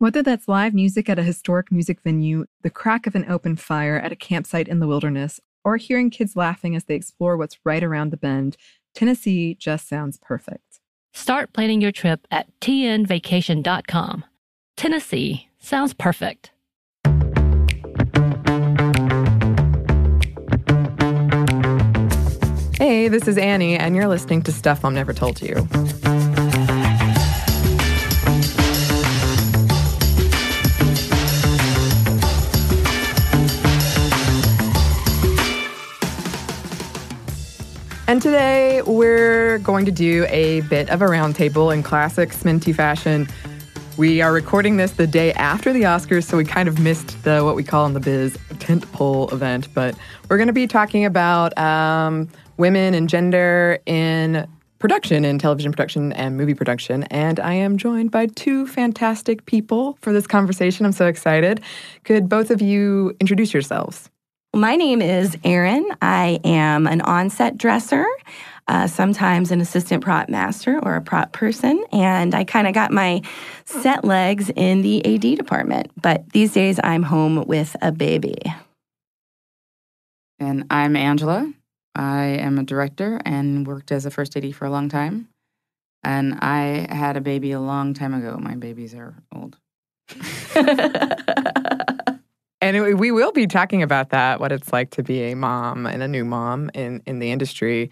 Whether that's live music at a historic music venue, the crack of an open fire at a campsite in the wilderness, or hearing kids laughing as they explore what's right around the bend, Tennessee just sounds perfect. Start planning your trip at tnvacation.com. Tennessee sounds perfect. Hey, this is Annie, and you're listening to Stuff Mom Never Told You. And today we're going to do a bit of a roundtable in classic Sminty fashion. We are recording this the day after the Oscars, so we kind of missed the what we call in the biz tentpole event. But we're going to be talking about um, women and gender in production, in television production and movie production. And I am joined by two fantastic people for this conversation. I'm so excited. Could both of you introduce yourselves? My name is Erin. I am an on-set dresser, uh, sometimes an assistant prop master or a prop person, and I kind of got my set legs in the AD department. But these days, I'm home with a baby. And I'm Angela. I am a director and worked as a first AD for a long time. And I had a baby a long time ago. My babies are old. And we will be talking about that, what it's like to be a mom and a new mom in, in the industry.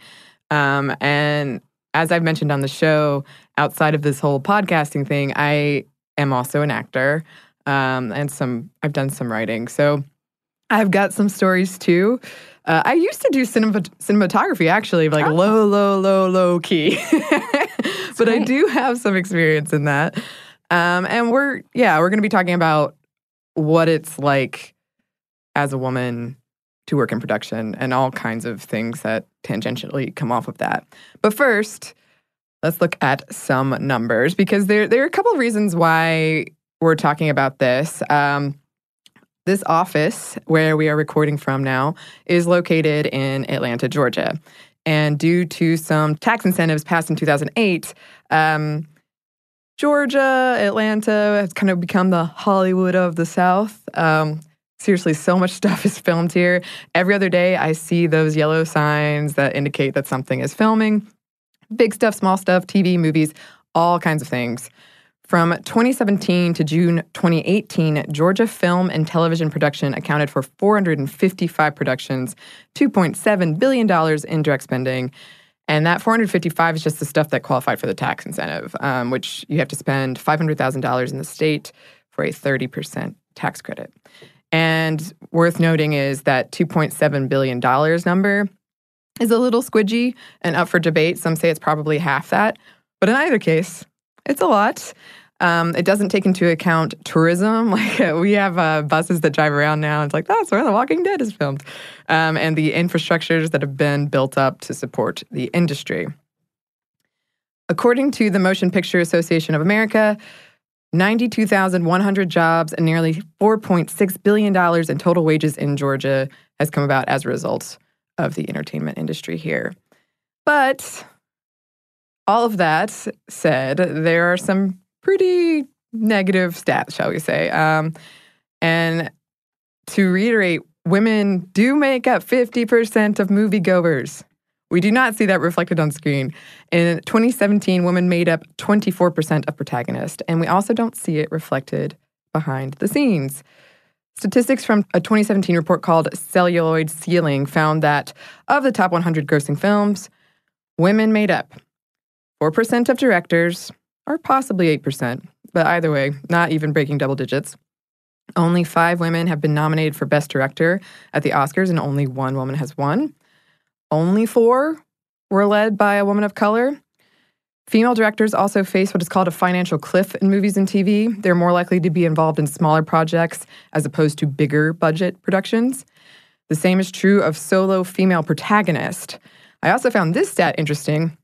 Um, and as I've mentioned on the show, outside of this whole podcasting thing, I am also an actor. Um, and some I've done some writing. So I've got some stories too. Uh, I used to do cinema, cinematography actually, like low, low, low, low key. but I do have some experience in that. Um, and we're, yeah, we're going to be talking about what it's like as a woman to work in production and all kinds of things that tangentially come off of that. But first, let's look at some numbers because there, there are a couple of reasons why we're talking about this. Um, this office where we are recording from now is located in Atlanta, Georgia. And due to some tax incentives passed in 2008, um, Georgia, Atlanta has kind of become the Hollywood of the South. Um, seriously, so much stuff is filmed here. Every other day, I see those yellow signs that indicate that something is filming. Big stuff, small stuff, TV, movies, all kinds of things. From 2017 to June 2018, Georgia film and television production accounted for 455 productions, $2.7 billion in direct spending. And that 455 is just the stuff that qualified for the tax incentive, um, which you have to spend $500,000 in the state for a 30% tax credit. And worth noting is that $2.7 billion number is a little squidgy and up for debate. Some say it's probably half that. But in either case, it's a lot. Um, it doesn't take into account tourism. Like uh, we have uh, buses that drive around now. It's like that's where The Walking Dead is filmed, um, and the infrastructures that have been built up to support the industry. According to the Motion Picture Association of America, 92,100 jobs and nearly $4.6 billion in total wages in Georgia has come about as a result of the entertainment industry here. But all of that said, there are some pretty negative stats, shall we say. Um, And to reiterate, women do make up 50% of moviegoers. We do not see that reflected on screen. In 2017, women made up 24% of protagonists, and we also don't see it reflected behind the scenes. Statistics from a 2017 report called Celluloid Ceiling found that of the top 100 grossing films, women made up 4% of directors, or possibly 8%, but either way, not even breaking double digits. Only five women have been nominated for Best Director at the Oscars, and only one woman has won. Only four were led by a woman of color. Female directors also face what is called a financial cliff in movies and TV. They're more likely to be involved in smaller projects as opposed to bigger budget productions. The same is true of solo female protagonists. I also found this stat interesting.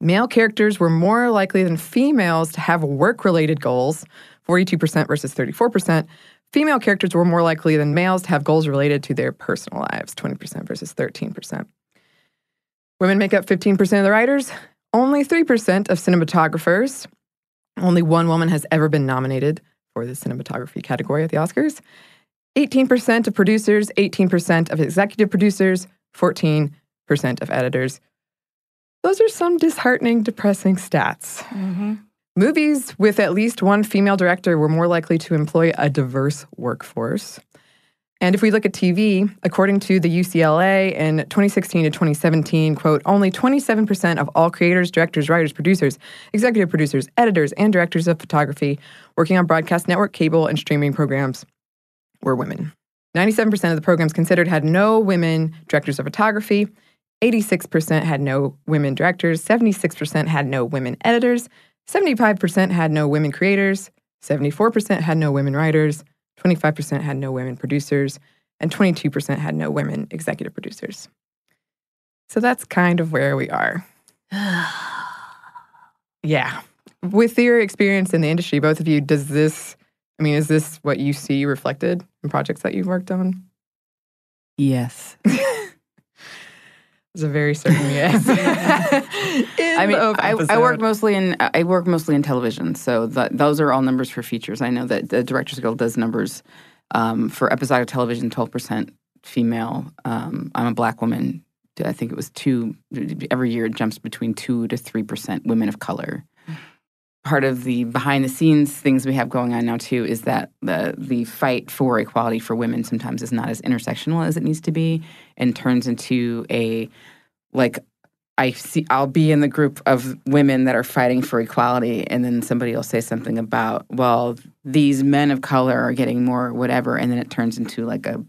Male characters were more likely than females to have work related goals, 42% versus 34%. Female characters were more likely than males to have goals related to their personal lives, 20% versus 13%. Women make up 15% of the writers, only 3% of cinematographers. Only one woman has ever been nominated for the cinematography category at the Oscars. 18% of producers, 18% of executive producers, 14% of editors. Those are some disheartening, depressing stats. Mm-hmm. Movies with at least one female director were more likely to employ a diverse workforce. And if we look at TV, according to the UCLA in 2016 to 2017, quote, only 27% of all creators, directors, writers, producers, executive producers, editors, and directors of photography working on broadcast network, cable, and streaming programs were women. 97% of the programs considered had no women directors of photography. 86% had no women directors. 76% had no women editors. 75% had no women creators. 74% had no women writers. 25% had no women producers, and 22% had no women executive producers. So that's kind of where we are. yeah. With your experience in the industry, both of you, does this, I mean, is this what you see reflected in projects that you've worked on? Yes. It's a very certain yes. I mean, I, I, work mostly in I work mostly in television, so those are all numbers for features. I know that the Directors Guild does numbers um, for episodic television, twelve percent female. Um, I'm a black woman. I think it was two every year. It jumps between two to three percent women of color. Part of the behind the scenes things we have going on now too is that the the fight for equality for women sometimes is not as intersectional as it needs to be, and turns into a like I see I'll be in the group of women that are fighting for equality and then somebody will say something about well these men of color are getting more whatever and then it turns into like a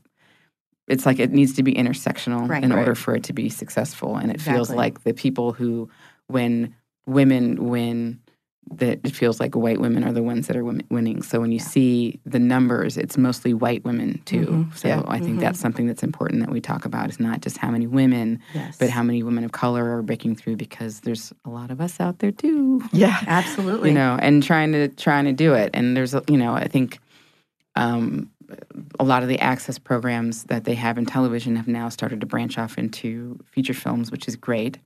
it's like it needs to be intersectional Right. in Right. order for it to be successful and it feels like the people who when women win that it feels like white women are the ones that are win- winning so when you see the numbers it's mostly white women too Mhm. so Yeah. i think that's something that's important that we talk about is not just how many women Yes. but how many women of color are breaking through because there's a lot of us out there too Yeah. Absolutely. you know and trying to trying to do it and there's you know i think um, a lot of the access programs that they have in television have now started to branch off into feature films which is great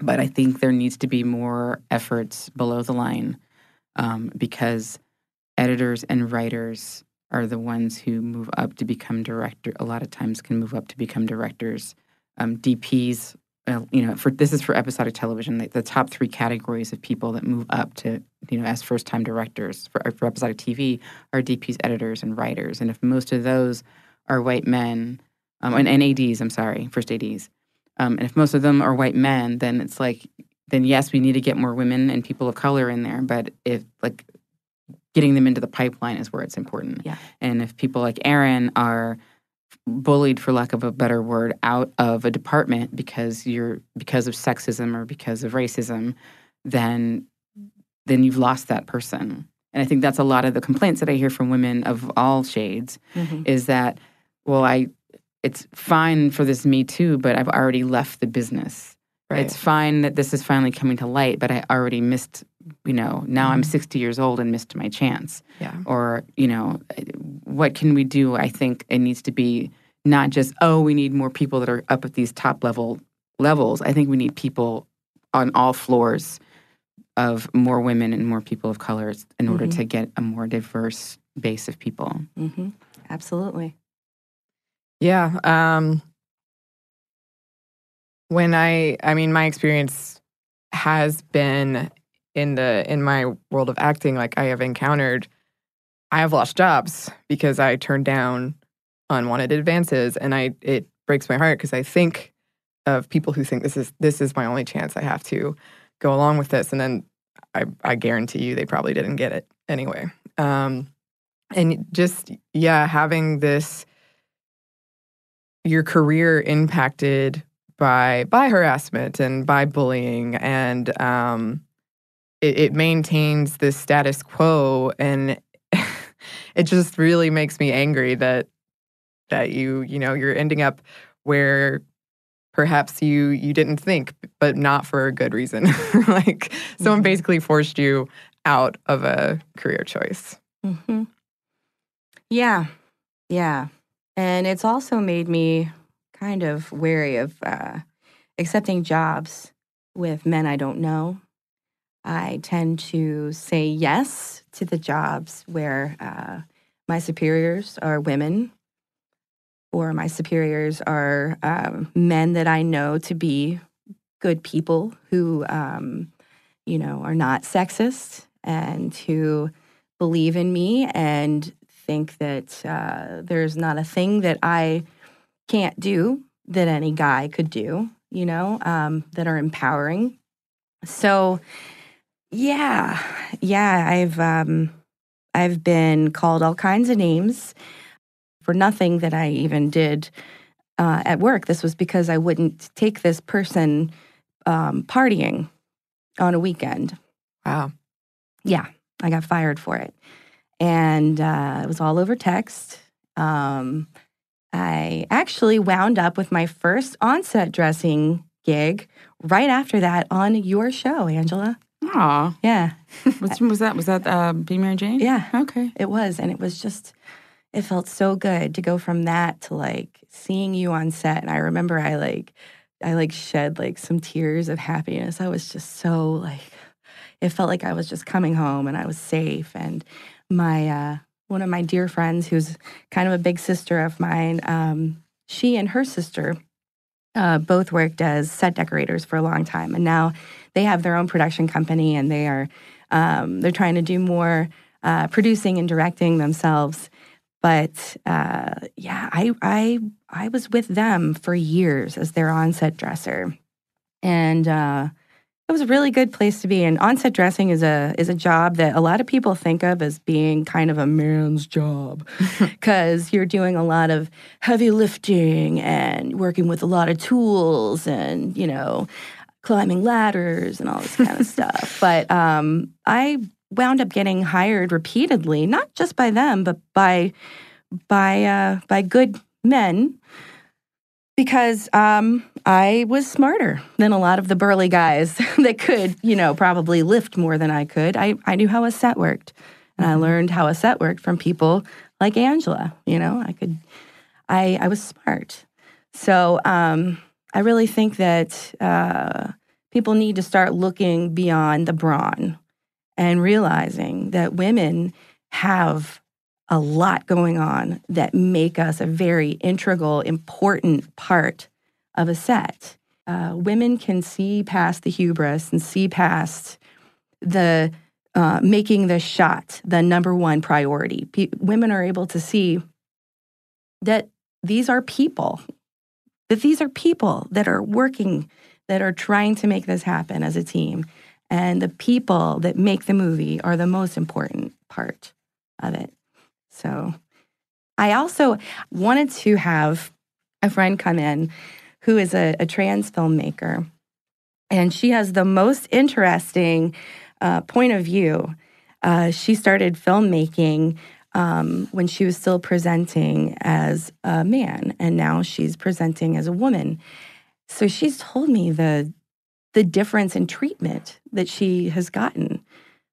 but i think there needs to be more efforts below the line um, because editors and writers are the ones who move up to become director a lot of times can move up to become directors um, dps uh, you know, for this is for episodic television. The, the top three categories of people that move up to, you know, as first time directors for, for episodic TV are DPs, editors, and writers. And if most of those are white men, um, and, and ADs, I'm sorry, first ADs, um, and if most of them are white men, then it's like, then yes, we need to get more women and people of color in there. But if like getting them into the pipeline is where it's important. Yeah. And if people like Erin are bullied for lack of a better word out of a department because you're because of sexism or because of racism then then you've lost that person and i think that's a lot of the complaints that i hear from women of all shades Mhm. is that well i it's fine for this me too but i've already left the business Right. it's fine that this is finally coming to light but i already missed you know now i'm 60 years old and missed my chance Yeah. or you know what can we do i think it needs to be not just oh we need more people that are up at these top level levels i think we need people on all floors of more women and more people of colors in order Mhm. to get a more diverse base of people. hmm Absolutely. Yeah. Um, when I, I mean, my experience has been in the in my world of acting. Like I have encountered, I have lost jobs because I turned down unwanted advances, and I it breaks my heart because I think of people who think this is this is my only chance. I have to go along with this, and then I I guarantee you they probably didn't get it anyway. Um, and just yeah, having this your career impacted by by harassment and by bullying and um it, it maintains this status quo and it just really makes me angry that that you you know you're ending up where perhaps you you didn't think but not for a good reason. Like someone Mhm. basically forced you out of a career choice. Hmm Yeah, yeah, and it's also made me kind of wary of uh, accepting jobs with men I don't know. I tend to say yes to the jobs where uh, my superiors are women, or my superiors are um, men that I know to be good people who, um, you know, are not sexist and who believe in me and think that uh, there's not a thing that I can't do that any guy could do, you know, um, that are empowering. So, yeah, yeah, I've um, I've been called all kinds of names for nothing that I even did uh, at work. This was because I wouldn't take this person um, partying on a weekend. wow Yeah, I got fired for it. And uh, it was all over text. Um, I actually wound up with my first onset dressing gig right after that on your show, Angela. Aw, Yeah, which was that? Was that uh, Being Mary Jane? yeah, Okay. it was. And it was just, it felt so good to go from that to like seeing you on set. And I remember I like, I like shed like some tears of happiness. I was just so like, it felt like I was just coming home and I was safe. And my, uh, one of my dear friends, who's kind of a big sister of mine, um, she and her sister uh, both worked as set decorators for a long time, and now they have their own production company, and they are um, they're trying to do more uh, producing and directing themselves. But uh, yeah, I I I was with them for years as their on-set dresser, and uh, it was a really good place to be. And on-set dressing is a is a job that a lot of people think of as being kind of a man's job because you're doing a lot of heavy lifting and working with a lot of tools and you know climbing ladders and all this kind of stuff. But um, I wound up getting hired repeatedly, not just by them, but by by uh, by good men because um, I was smarter than a lot of the burly guys that could, you know, probably lift more than I could. I, I knew how a set worked. And I learned how a set worked from people like Angela. You know, I could, I, I was smart. So um, I really think that uh, people need to start looking beyond the brawn and realizing that women have a lot going on that make us a very integral, important part of a set. Uh, women can see past the hubris and see past the uh, making the shot the number one priority. Pe- women are able to see that these are people, that these are people that are working, that are trying to make this happen as a team. And the people that make the movie are the most important part of it. So I also wanted to have a friend come in who is a, a trans filmmaker. And she has the most interesting uh, point of view. Uh, she started filmmaking um, when she was still presenting as a man, and now she's presenting as a woman. So she's told me the the difference in treatment that she has gotten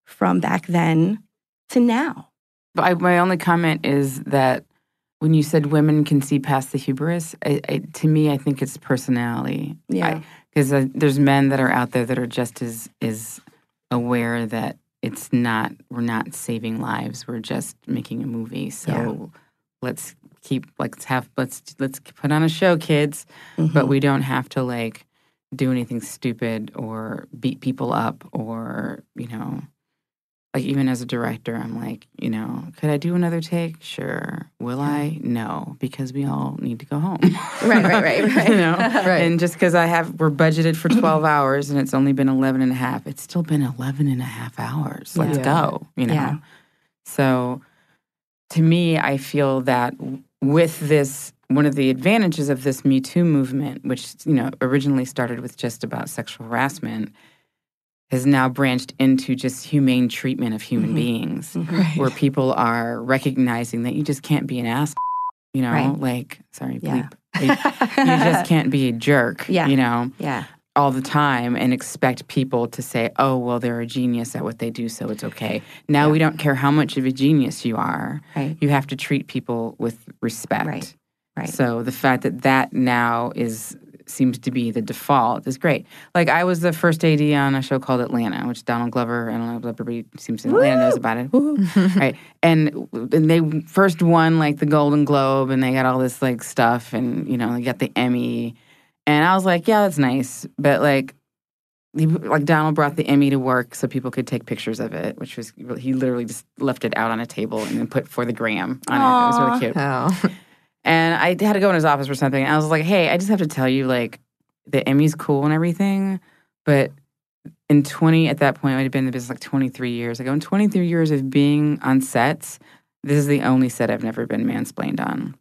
from back then to now. But I, my only comment is that when you said women can see past the hubris, I, I, to me, I think it's personality. Yeah. Because uh, there's men that are out there that are just as as aware that it's not we're not saving lives. We're just making a movie. So let's keep let's have let's let's put on a show, kids. Mm-hmm. But we don't have to like do anything stupid or beat people up or you know like even as a director i'm like you know could i do another take? Sure. Will i? No. Because we all need to go home. Right, right, right, right. you know? Right. and just because i have we're budgeted for 12 hours and it's only been 11 and a half it's still been 11 and a half hours. Let's Yeah. go you know? Yeah. so to me i feel that with this one of the advantages of this me too movement which you know originally started with just about sexual harassment has now branched into just humane treatment of human Mhm. beings Right. where people are recognizing that you just can't be an ass you know Right. like sorry Yeah. bleep. you just can't be a jerk Yeah. you know Yeah. all the time and expect people to say, oh, well, they're a genius at what they do, so it's okay. Now we don't care how much of a genius you are. Right. You have to treat people with respect. Right. Right. So the fact that that now is seems to be the default is great. Like I was the first AD on a show called Atlanta, which Donald Glover, I don't know if everybody seems in Atlanta knows about it. Right. And, and they first won like the Golden Globe and they got all this like stuff and you know, they got the Emmy. And I was like, yeah, that's nice. But like he, like Donald brought the Emmy to work so people could take pictures of it, which was he literally just left it out on a table and then put for the gram on it. It was really cute. Oh. And I had to go in his office for something. And I was like, hey, I just have to tell you, like, the Emmy's cool and everything. But in 20, at that point, I had been in the business like 23 years. I go, in 23 years of being on sets, this is the only set I've never been mansplained on.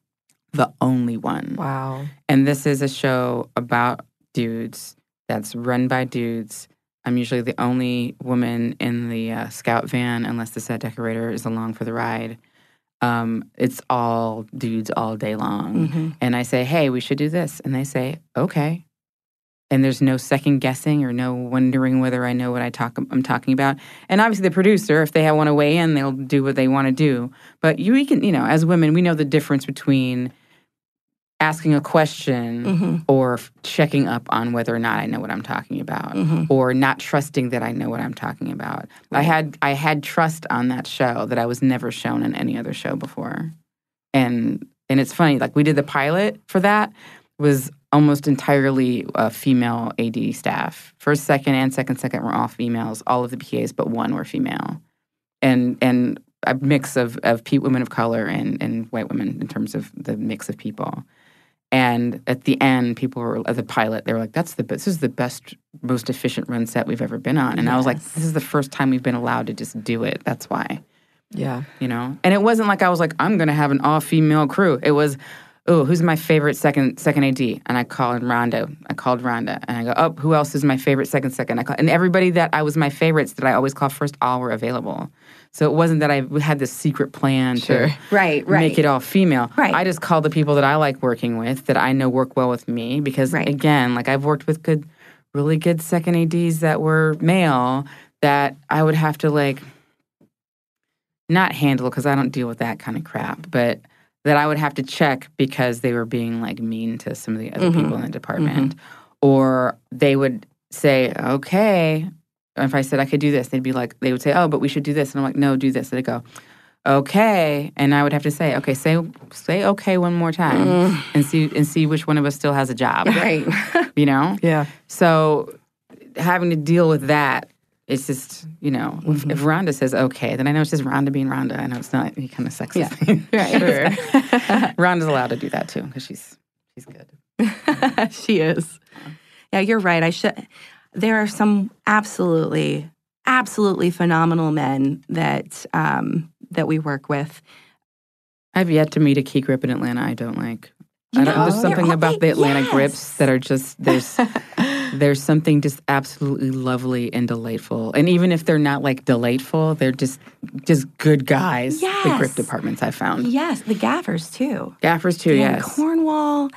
The only one. Wow. And this is a show about dudes that's run by dudes. I'm usually the only woman in the uh, scout van, unless the set decorator is along for the ride. Um, it's all dudes all day long. Mhm. And I say, hey, we should do this. And they say, okay. And there's no second guessing or no wondering whether I know what I talk, I'm talking about. And obviously, the producer, if they want to weigh in, they'll do what they want to do. But you we can, you know, as women, we know the difference between asking a question Mhm. or checking up on whether or not I know what I'm talking about Mhm. or not trusting that I know what I'm talking about. I had I had trust on that show that I was never shown in any other show before. And and it's funny like we did the pilot for that was almost entirely uh, female AD staff. First, second, and second, second were all females. All of the PAs, but one were female, and and a mix of of pe- women of color and and white women in terms of the mix of people. And at the end, people were at the pilot. They were like, "That's the. This is the best, most efficient run set we've ever been on." And I was like, "This is the first time we've been allowed to just do it. That's why." Yeah. you know and it wasn't like i was like i'm gonna have an all-female crew it was oh who's my favorite second second ad and i called rhonda i called rhonda and i go oh who else is my favorite second second i call, and everybody that i was my favorites that i always call first all were available so it wasn't that i had this secret plan Sure. to Right, right. make it all female Right. i just called the people that i like working with that i know work well with me because Right. again like i've worked with good really good second ads that were male that i would have to like not handle because I don't deal with that kind of crap, but that I would have to check because they were being like mean to some of the other Mhm. people in the department. Or they would say, okay. If I said I could do this, they'd be like, they would say, oh, but we should do this. And I'm like, no, do this. They'd go, okay. And I would have to say, okay, say say okay one more time and see and see which one of us still has a job. Right. You know? Yeah. So having to deal with that, it's just, you know, if, if Rhonda says okay, then I know it's just Rhonda being Rhonda. I know it's not any kind of sexist Yeah. thing. Right. Rhonda's allowed to do that too because she's she's good. she is. Yeah, you're right. I should. There are some absolutely, absolutely phenomenal men that um, that we work with. I've yet to meet a key grip in Atlanta I don't like. You I don't, there's something about the Atlanta yes. grips that are just there's there's something just absolutely lovely and delightful. And even if they're not like delightful, they're just just good guys. The grip departments I found. Yes, the gaffers too. Gaffers too, Dan yes. Cornwall.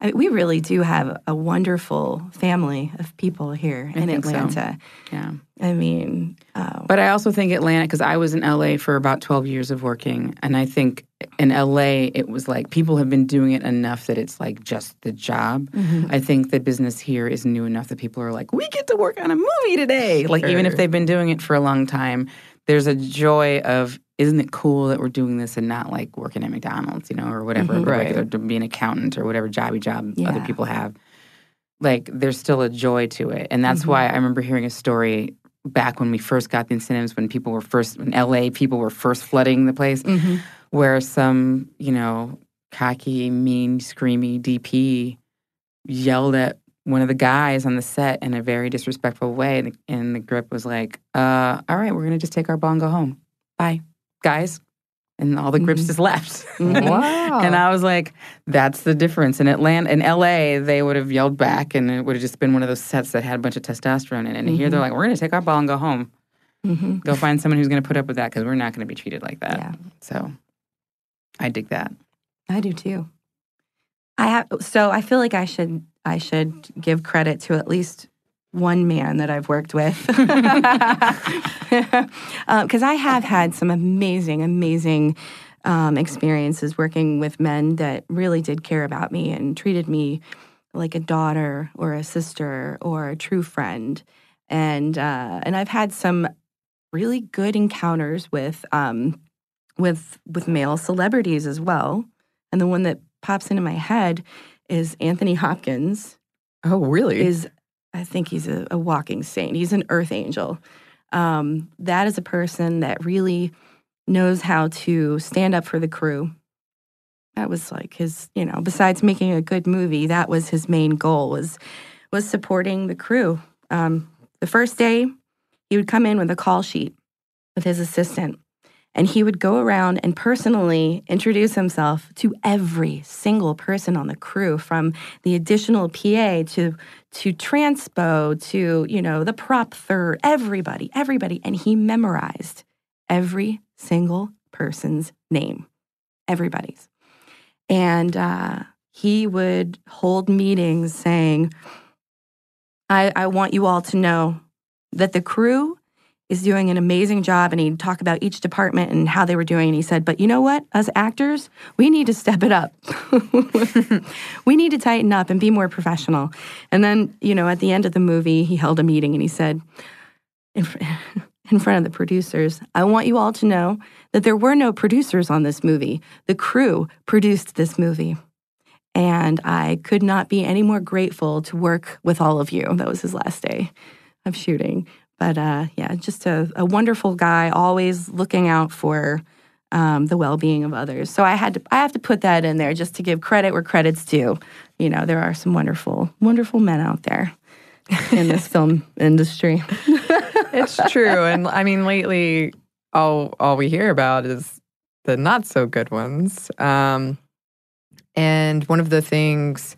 I we really do have a wonderful family of people here I in think so. Atlanta. Yeah. I mean, uh, But I also think Atlanta, because I was in LA for about 12 years of working. And I think in LA, it was like people have been doing it enough that it's like just the job. Mm-hmm. I think the business here is new enough that people are like, we get to work on a movie today. Like, even if they've been doing it for a long time, there's a joy of, isn't it cool that we're doing this and not like working at McDonald's, you know, or whatever, Mhm. the Right. regular to be an accountant or whatever jobby job other people have. Like, there's still a joy to it. And that's Mhm. why I remember hearing a story back when we first got the incentives, when people were first, in LA people were first flooding the place, mhm. where some, you know, cocky, mean, screamy DP yelled at one of the guys on the set in a very disrespectful way. And the, and the grip was like, uh, all right, we're going to just take our ball and go home. Bye, guys. And all the grips Mhm. just left. Wow. And I was like, that's the difference. In Atlanta, in LA, they would have yelled back and it would have just been one of those sets that had a bunch of testosterone in it. And here they're like, we're going to take our ball and go home. Mhm. Go find someone who's going to put up with that because we're not going to be treated like that. Yeah. So I dig that. I do too. I have so I feel like I should I should give credit to at least one man that I've worked with because I have had some amazing, amazing um, experiences working with men that really did care about me and treated me like a daughter or a sister or a true friend, and uh, and I've had some really good encounters with um, with with male celebrities as well. And the one that pops into my head is Anthony Hopkins. oh, really? Is I think he's a, a walking saint. He's an earth angel. Um, that is a person that really knows how to stand up for the crew. That was like his, you know, besides making a good movie, that was his main goal was was supporting the crew. Um, the first day, he would come in with a call sheet with his assistant and he would go around and personally introduce himself to every single person on the crew from the additional PA to to transpo to you know the prop third everybody everybody. And he memorized every single person's name everybody's. And uh, he would hold meetings saying I, I want you all to know that the crew is doing an amazing job and he'd talk about each department and how they were doing and he said but you know what? Us actors we need to step it up. We need to tighten up and be more professional. And then you know at the end of the movie he held a meeting and he said in, fr- in front of the producers i want you all to know that there were no producers on this movie. The crew produced this movie. And i could not be any more grateful to work with all of you. That was his last day of shooting but uh, yeah, just a, a wonderful guy, always looking out for um, the well-being of others. So I had to, I have to put that in there just to give credit where credit's due. You know, there are some wonderful, wonderful men out there in this film industry. it's true. And I mean, lately, all all we hear about is the not so good ones. Um, and one of the things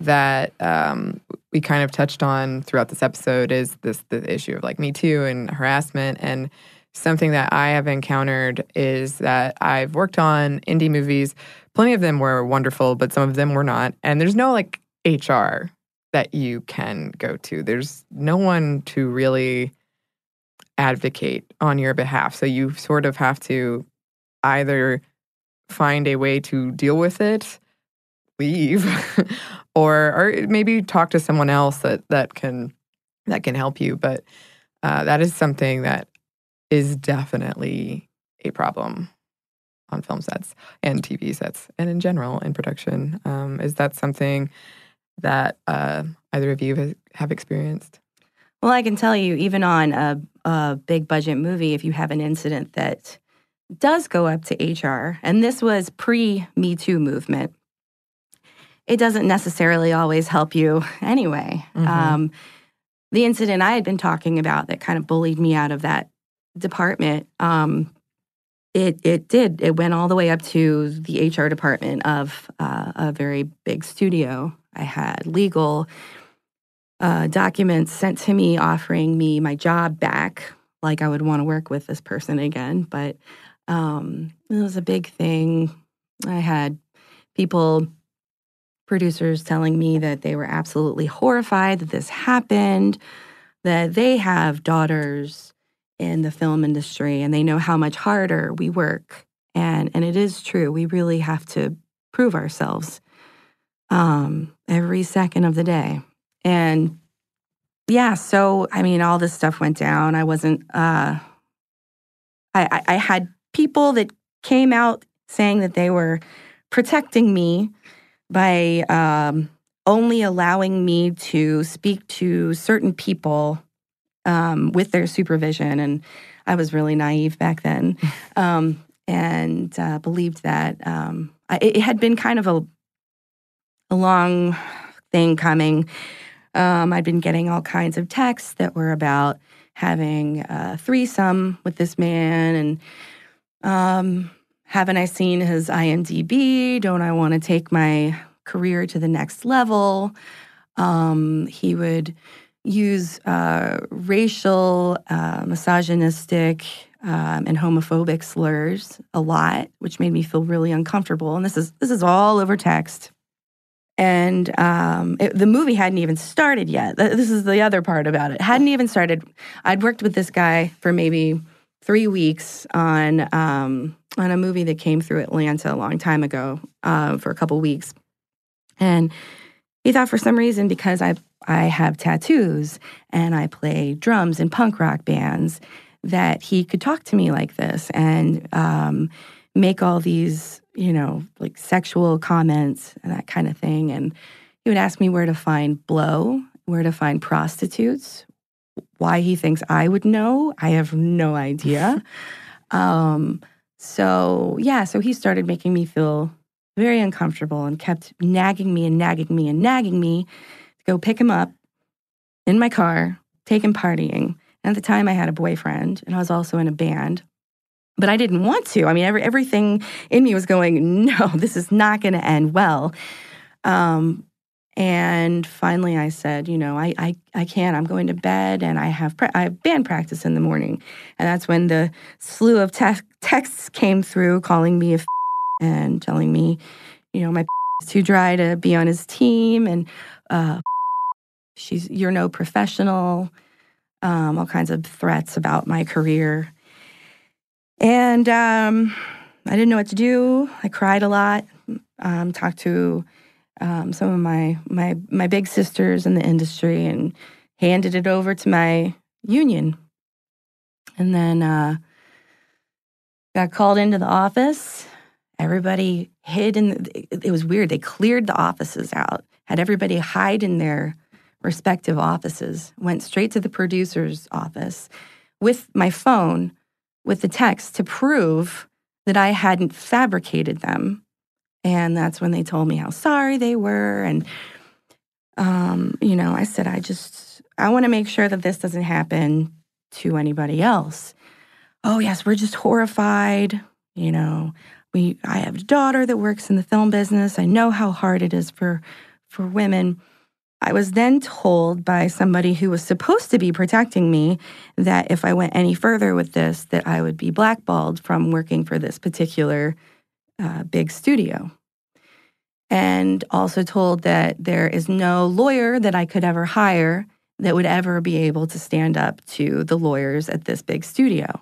that um, we kind of touched on throughout this episode is this the issue of like Me Too and harassment. And something that I have encountered is that I've worked on indie movies. Plenty of them were wonderful, but some of them were not. And there's no like HR that you can go to. There's no one to really advocate on your behalf. So you sort of have to either find a way to deal with it, leave, or or maybe talk to someone else that that can that can help you. But uh, that is something that is definitely a problem on film sets and TV sets and in general in production. Um, is that something that uh, either of you have- experienced? Well, I can tell you, even on a, a big budget movie, if you have an incident that does go up to HR, and this was pre Me Too movement, it doesn't necessarily always help you anyway. Mhm. Um, the incident I had been talking about that kind of bullied me out of that department, um, it it did. It went all the way up to the HR department of uh, a very big studio. I had legal uh, documents sent to me offering me my job back, like I would want to work with this person again. But um, it was a big thing. I had people producers telling me that they were absolutely horrified that this happened, that they have daughters in the film industry and they know how much harder we work. And and it is true. We really have to prove ourselves um, every second of the day. And yeah, so I mean, all this stuff went down. I wasn't. Uh, I, I, I had people that came out saying that they were protecting me by um, only allowing me to speak to certain people um, with their supervision. And I was really naive back then um, and uh, believed that um, I, it had been kind of a, a long thing coming. Um, I'd been getting all kinds of texts that were about having a threesome with this man and um, haven't I seen his IMDb? Don't I want to take my career to the next level? Um, he would use uh, racial, uh, misogynistic, um, and homophobic slurs a lot, which made me feel really uncomfortable. And this is this is all over text. And um, it, the movie hadn't even started yet. This is the other part about it. Hadn't even started. I'd worked with this guy for maybe three weeks on um, on a movie that came through Atlanta a long time ago uh, for a couple weeks, and he thought for some reason because I I have tattoos and I play drums in punk rock bands that he could talk to me like this and um, make all these you know like sexual comments and that kind of thing, and he would ask me where to find blow, where to find prostitutes, why he thinks I would know, I have no idea. um, so, yeah, so he started making me feel very uncomfortable and kept nagging me and nagging me and nagging me to go pick him up in my car, take him partying. And at the time, I had a boyfriend and I was also in a band. But I didn't want to. I mean, every, everything in me was going, no, this is not going to end well. Um, and finally, I said, you know, I, I, I can't. I'm going to bed, and I have pra- I have band practice in the morning. And that's when the slew of te- texts came through, calling me a f- and telling me, you know, my is too dry to be on his team, and uh, she's you're no professional. Um, all kinds of threats about my career, and um, I didn't know what to do. I cried a lot. Um, talked to um, some of my my my big sisters in the industry and handed it over to my union. And then uh, got called into the office. Everybody hid in. The, it was weird. They cleared the offices out. Had everybody hide in their respective offices. Went straight to the producer's office with my phone with the text to prove that I hadn't fabricated them and that's when they told me how sorry they were. And, um, you know, I said, I just, I want to make sure that this doesn't happen to anybody else. Oh, yes, we're just horrified. You know, we, I have a daughter that works in the film business. I know how hard it is for, for women. I was then told by somebody who was supposed to be protecting me that if I went any further with this, that I would be blackballed from working for this particular uh, big studio. And also told that there is no lawyer that I could ever hire that would ever be able to stand up to the lawyers at this big studio.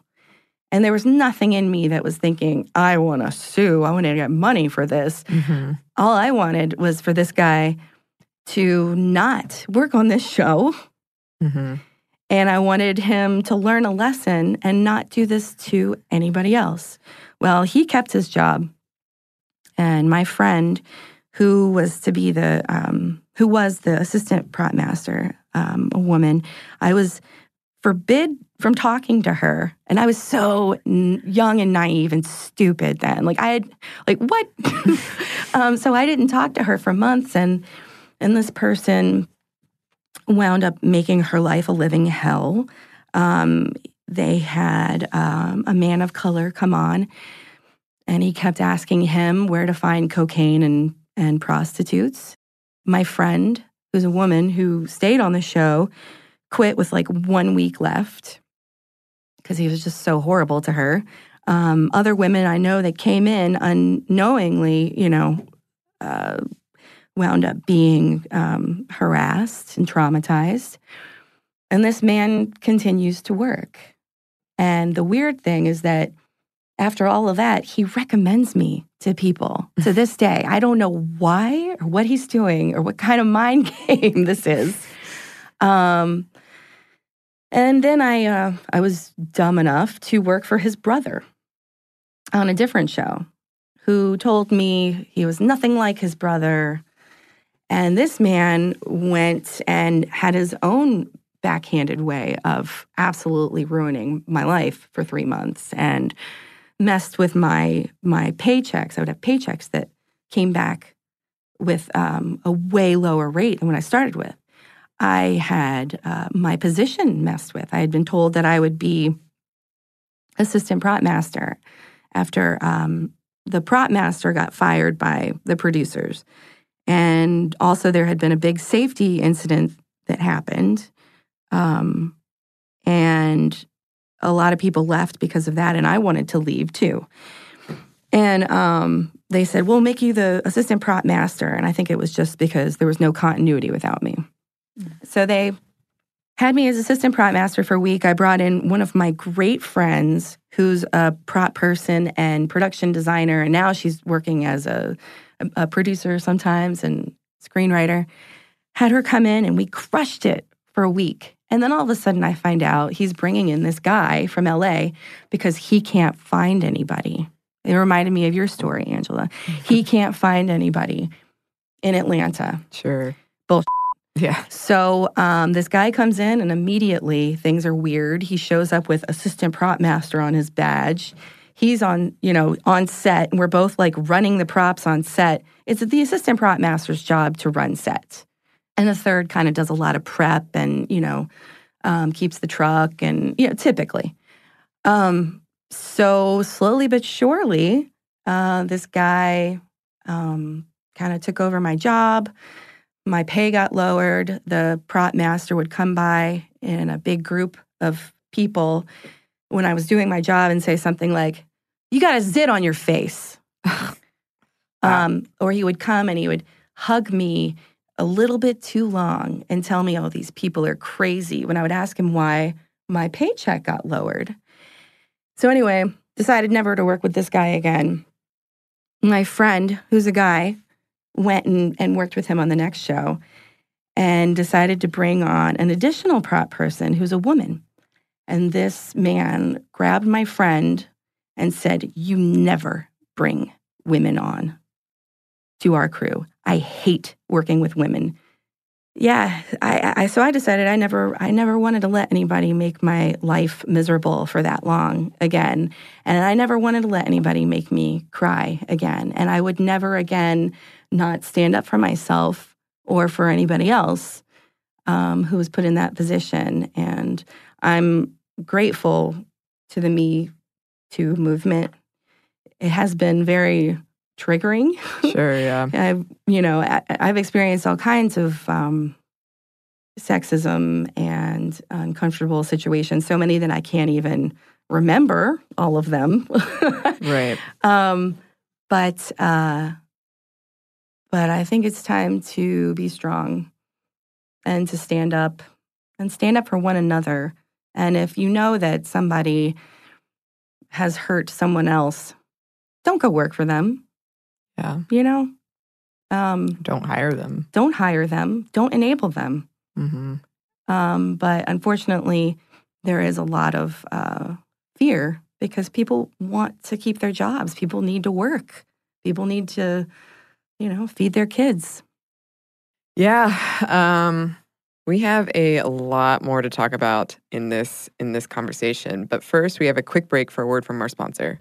And there was nothing in me that was thinking, I want to sue. I want to get money for this. Mm-hmm. All I wanted was for this guy to not work on this show. Mm-hmm. And I wanted him to learn a lesson and not do this to anybody else. Well, he kept his job. And my friend, who was to be the um, who was the assistant prop master, um, a woman, I was forbid from talking to her, and I was so n- young and naive and stupid then. Like I had, like what? um, so I didn't talk to her for months, and and this person wound up making her life a living hell. Um, they had um, a man of color come on and he kept asking him where to find cocaine and, and prostitutes. My friend, who's a woman who stayed on the show, quit with like one week left because he was just so horrible to her. Um, other women I know that came in unknowingly, you know, uh, wound up being um, harassed and traumatized. And this man continues to work. And the weird thing is that after all of that, he recommends me to people to this day. I don't know why or what he's doing or what kind of mind game this is. Um, and then I, uh, I was dumb enough to work for his brother on a different show, who told me he was nothing like his brother. And this man went and had his own backhanded way of absolutely ruining my life for three months and messed with my my paychecks. I would have paychecks that came back with um, a way lower rate than what I started with. I had uh, my position messed with. I had been told that I would be assistant prop master after um, the prop master got fired by the producers. And also, there had been a big safety incident that happened. Um, and a lot of people left because of that. And I wanted to leave too. And um, they said, We'll make you the assistant prop master. And I think it was just because there was no continuity without me. So they had me as assistant prop master for a week. I brought in one of my great friends who's a prop person and production designer. And now she's working as a, a, a producer sometimes and screenwriter. Had her come in and we crushed it for a week. And then all of a sudden, I find out he's bringing in this guy from LA because he can't find anybody. It reminded me of your story, Angela. he can't find anybody in Atlanta. Sure. Bullshit. Yeah. So um, this guy comes in, and immediately things are weird. He shows up with assistant prop master on his badge. He's on, you know, on set, and we're both like running the props on set. It's the assistant prop master's job to run set, and the third kind of does a lot of prep and you know um, keeps the truck and you know typically. Um, so slowly but surely, uh, this guy um, kind of took over my job my pay got lowered. The prop master would come by in a big group of people when I was doing my job and say something like, You got a zit on your face. um, or he would come and he would hug me a little bit too long and tell me, Oh, these people are crazy. When I would ask him why my paycheck got lowered. So, anyway, decided never to work with this guy again. My friend, who's a guy, went and, and worked with him on the next show and decided to bring on an additional prop person who's a woman. And this man grabbed my friend and said, You never bring women on to our crew. I hate working with women. Yeah, I, I so I decided I never I never wanted to let anybody make my life miserable for that long again. And I never wanted to let anybody make me cry again. And I would never again not stand up for myself or for anybody else um, who was put in that position. And I'm grateful to the Me Too movement. It has been very triggering. Sure, yeah. I've, you know, I, I've experienced all kinds of um, sexism and uncomfortable situations, so many that I can't even remember all of them. right. Um, but uh, but I think it's time to be strong and to stand up and stand up for one another. And if you know that somebody has hurt someone else, don't go work for them. Yeah. You know? Um, don't hire them. Don't hire them. Don't enable them. Mm-hmm. Um, but unfortunately, there is a lot of uh, fear because people want to keep their jobs. People need to work. People need to you know, feed their kids. Yeah. Um, we have a lot more to talk about in this in this conversation, but first we have a quick break for a word from our sponsor.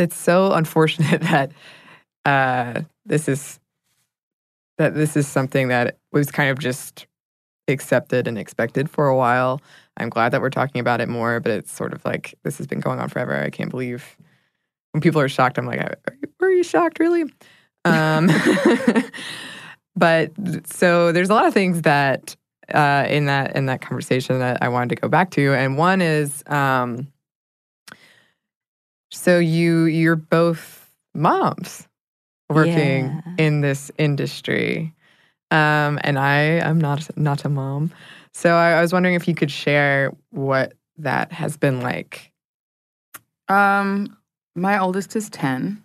It's so unfortunate that uh, this is that this is something that was kind of just accepted and expected for a while. I'm glad that we're talking about it more, but it's sort of like this has been going on forever. I can't believe when people are shocked. I'm like, are you, are you shocked, really? Um, but so there's a lot of things that uh, in that in that conversation that I wanted to go back to, and one is um, so you you're both moms working Yeah. in this industry. Um, and I am not not a mom, so I, I was wondering if you could share what that has been like. Um, my oldest is 10.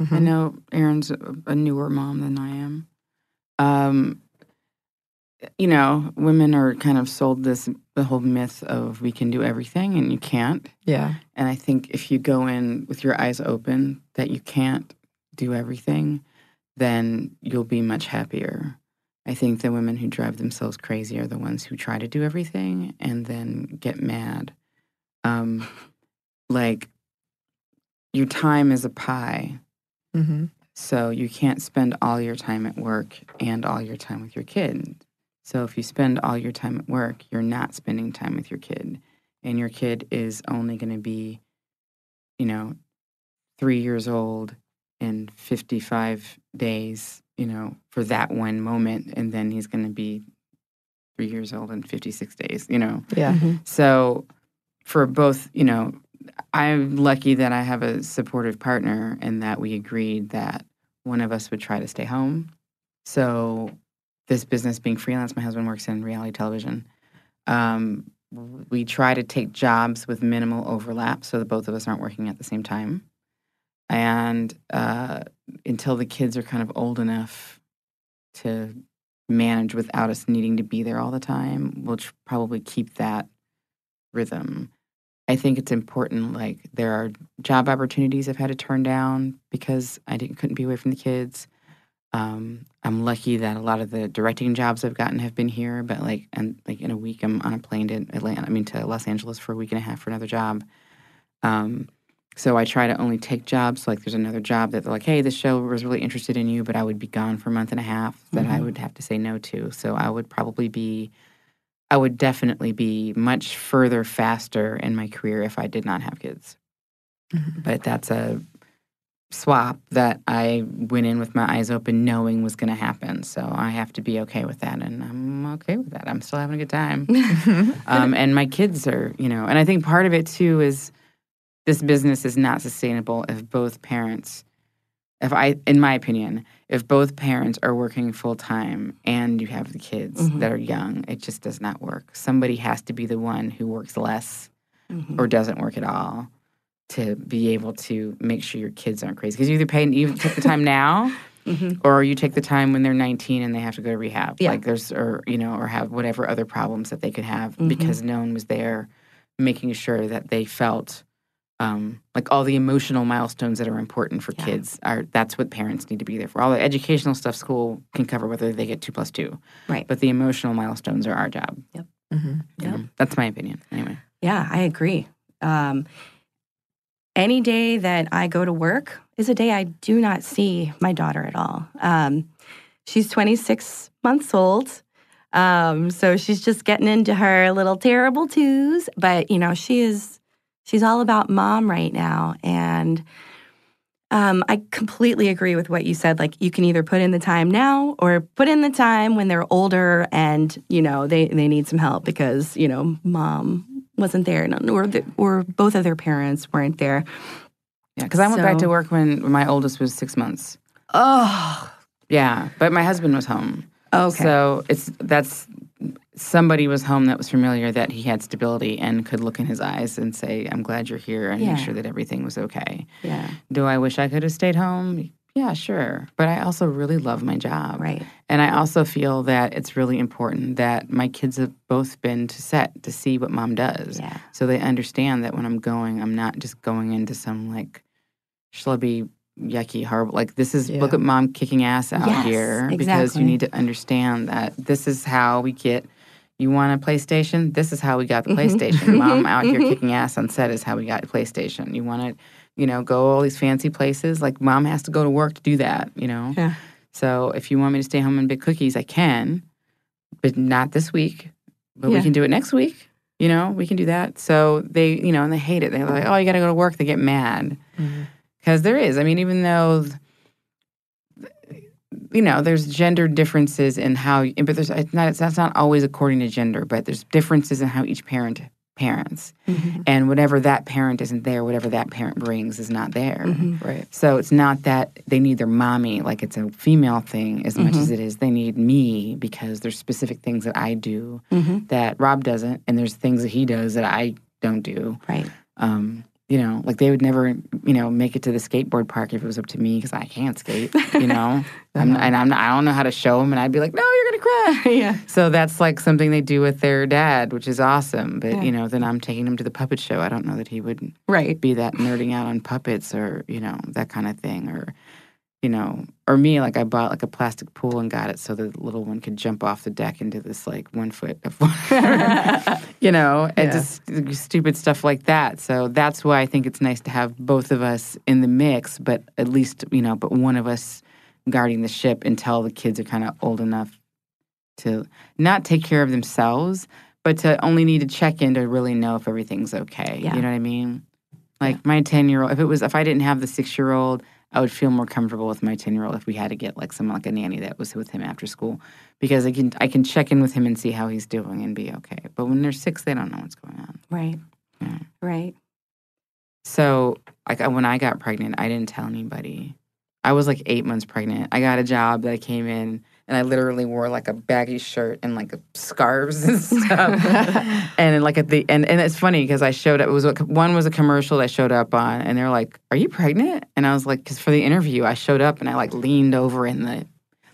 I Mhm. know Erin's a, a newer mom than I am. Um, you know, women are kind of sold this the whole myth of we can do everything and you can't. Yeah, And I think if you go in with your eyes open that you can't do everything, then you'll be much happier. I think the women who drive themselves crazy are the ones who try to do everything and then get mad. Um, like, your time is a pie. hmm So you can't spend all your time at work and all your time with your kid. So if you spend all your time at work, you're not spending time with your kid. And your kid is only going to be, you know, three years old in 55 days, you know, for that one moment. And then he's going to be three years old in 56 days, you know. yeah, mm-hmm. So for both, you know, I'm lucky that I have a supportive partner and that we agreed that one of us would try to stay home. So this business being freelance, my husband works in reality television. Um, we try to take jobs with minimal overlap so that both of us aren't working at the same time. And uh, until the kids are kind of old enough to manage without us needing to be there all the time, we'll tr- probably keep that rhythm. I think it's important. Like there are job opportunities I've had to turn down because I didn't couldn't be away from the kids. Um, I'm lucky that a lot of the directing jobs I've gotten have been here, but like and like in a week I'm on a plane to Atlanta. I mean to Los Angeles for a week and a half for another job. Um, so I try to only take jobs like there's another job that they're like, hey, this show was really interested in you, but I would be gone for a month and a half that I would have to say no to. So I would probably be I would definitely be much further faster in my career if I did not have kids. But that's a swap that I went in with my eyes open, knowing was going to happen. So I have to be okay with that, and I'm okay with that. I'm still having a good time. um, and my kids are, you know, and I think part of it too is this business is not sustainable if both parents, if I, in my opinion, if both parents are working full time and you have the kids that are young, it just does not work. Somebody has to be the one who works less or doesn't work at all. To be able to make sure your kids aren't crazy. Because you either pay and you take the time now, or you take the time when they're 19 and they have to go to rehab. Yeah. Like there's, or you know, or have whatever other problems that they could have Mm-hmm. because no one was there, making sure that they felt. Um, like all the emotional milestones that are important for Yeah. kids are that's what parents need to be there for. All the educational stuff school can cover whether they get two plus two, Right. but the emotional milestones are our job. Mhm. Yep. That's my opinion. Anyway, Yeah, I agree. Um, any day that I go to work is a day I do not see my daughter at all. Um, she's 26 months old. Um, so she's just getting into her little terrible twos. But, you know, she is, she's all about mom right now. And um, I completely agree with what you said. Like, you can either put in the time now or put in the time when they're older and, you know, they, they need some help because, you know, mom wasn't there or, the, or both of their parents weren't there. yeah, because I went back to work when my oldest was six months. Oh, Yeah, but my husband was home. okay. So it's that's somebody was home that was familiar that he had stability and could look in his eyes and say, "I'm glad you're here," and Yeah. make sure that everything was okay. yeah, Do I wish I could have stayed home? Yeah, sure. But I also really love my job. right. And I also feel that it's really important that my kids have both been to set to see what mom does. Yeah. So they understand that when I'm going, I'm not just going into some like schlubby, yucky, horrible. Like this is look at mom kicking ass out Yes, here because you need to understand that this is how we get. You want a PlayStation? This is how we got the Mm-hmm. PlayStation. Mom out here kicking ass on set is how we got PlayStation. You want to, you know, go all these fancy places. Like mom has to go to work to do that. You know. Yeah. So if you want me to stay home and bake cookies, I can, but not this week. But we can do it next week. You know, we can do that. So they, you know, and they hate it. They're like, "Oh, you got to go to work." They get mad mm-hmm. because there is. I mean, even though, you know, there's gender differences in how, but there's it's not. It's, that's not always according to gender, but there's differences in how each parent parents, Mm-hmm. and whatever that parent isn't there, whatever that parent brings is not there. Mm-hmm. Right. So it's not that they need their mommy, like it's a female thing, as much Mm-hmm. as it is they need me because there's specific things that I do Mm-hmm. that Rob doesn't, and there's things that he does that I don't do. Right. Um, you know, like they would never, you know, make it to the skateboard park if it was up to me because I can't skate. You know, I'm, and I'm not, I don't know how to show them, and I'd be like, "No, you're gonna cry." yeah. So that's like something they do with their dad, which is awesome. But Yeah. you know, then I'm taking him to the puppet show. I don't know that he would Right. be that nerding out on puppets or you know that kind of thing or you know or me like i bought like a plastic pool and got it so the little one could jump off the deck into this like one foot of water you know and Yeah. just stupid stuff like that so that's why i think it's nice to have both of us in the mix but at least you know but one of us guarding the ship until the kids are kind of old enough to not take care of themselves but to only need to check in to really know if everything's okay Yeah. you know what i mean like my 10 year old, if it was, if I didn't have the six year old, I would feel more comfortable with my 10 year old if we had to get like someone like a nanny that was with him after school because I can, I can check in with him and see how he's doing and be okay. But when they're six, they don't know what's going on. Right. Yeah. Right. So, like when I got pregnant, I didn't tell anybody. I was like eight months pregnant. I got a job that I came in and I literally wore like a baggy shirt and like scarves and stuff. and like at the and and it's funny because I showed up. It was a, one was a commercial I showed up on, and they're like, "Are you pregnant?" And I was like, "Cause for the interview, I showed up and I like leaned over in the."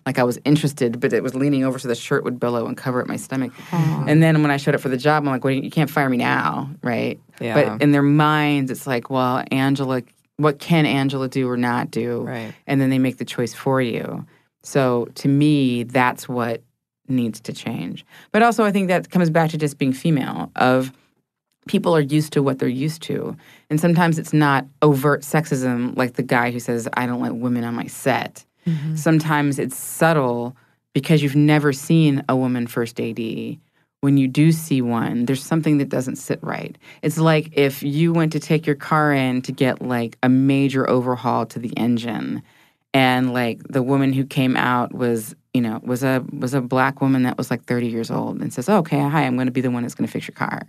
Like I was interested, but it was leaning over so the shirt would billow and cover up my stomach. And then when I showed up for the job, I'm like, "Well, you can't fire me now, right?" Yeah. But in their minds, it's like, well, Angela, what can Angela do or not do? Right. And then they make the choice for you. So to me, that's what needs to change. But also, I think that comes back to just being female. Of people are used to what they're used to, and sometimes it's not overt sexism, like the guy who says, "I don't like women on my set." Mm-hmm. Sometimes it's subtle because you've never seen a woman first AD when you do see one, there's something that doesn't sit right. It's like if you went to take your car in to get like a major overhaul to the engine and like the woman who came out was, you know, was a was a black woman that was like 30 years old and says, "Okay, hi, I'm going to be the one that's going to fix your car."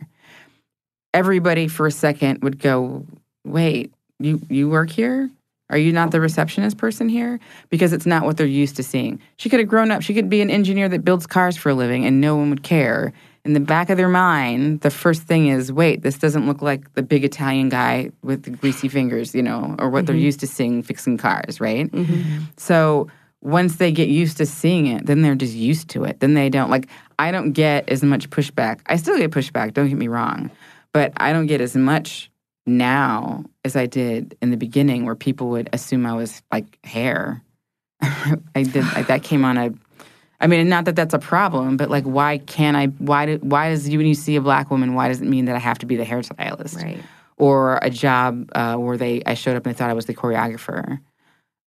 Everybody for a second would go, "Wait, you you work here? Are you not the receptionist person here? Because it's not what they're used to seeing. She could have grown up, she could be an engineer that builds cars for a living and no one would care. in the back of their mind, the first thing is, wait, this doesn't look like the big Italian guy with the greasy fingers, you know, or what they're mm-hmm. used to seeing fixing cars, right? Mm-hmm. So once they get used to seeing it, then they're just used to it. Then they don't like. I don't get as much pushback. I still get pushback. Don't get me wrong, but I don't get as much now as I did in the beginning, where people would assume I was like hair. I did like, that came on a. I mean, not that that's a problem, but like, why can't I? Why do, Why does you when you see a black woman, why does it mean that I have to be the hairstylist? Right. or a job uh, where they I showed up and they thought I was the choreographer,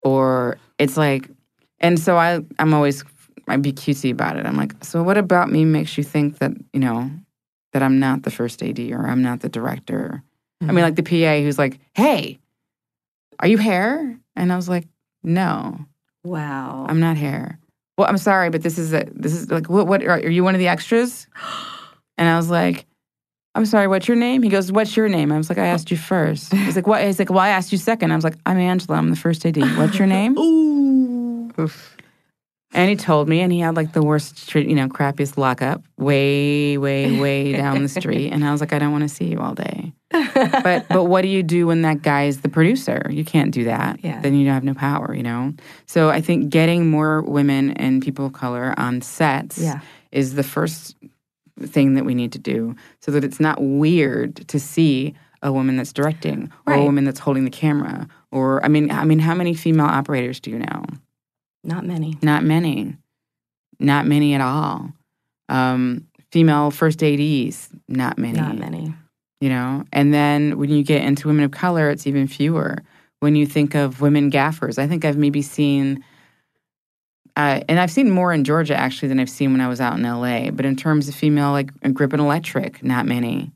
or it's like, and so I I'm always I'd be cutesy about it. I'm like, so what about me makes you think that you know that I'm not the first AD or I'm not the director? I mean, like the PA who's like, hey, are you hair? And I was like, no, Wow. I'm not hair. Well, I'm sorry, but this is a this is like what what are, are you one of the extras? And I was like, I'm sorry, what's your name? He goes, What's your name? I was like, I asked you first. He's like, What? He's like, Well, I asked you second. I was like, I'm Angela. I'm the first AD. What's your name? Oof. And he told me, and he had like the worst, you know, crappiest lockup, way, way, way down the street. And I was like, I don't want to see you all day. But but what do you do when that guy is the producer? You can't do that. Yeah. Then you have no power, you know. So I think getting more women and people of color on sets Yeah. is the first thing that we need to do, so that it's not weird to see a woman that's directing or a woman that's holding the camera. Or I mean, I mean, how many female operators do you know? Not many. Not many. Not many at all. Um, female first ADs, not many. Not many. You know? And then when you get into women of color, it's even fewer. When you think of women gaffers, I think I've maybe seen, uh, and I've seen more in Georgia actually than I've seen when I was out in LA. But in terms of female, like grip and electric, not many.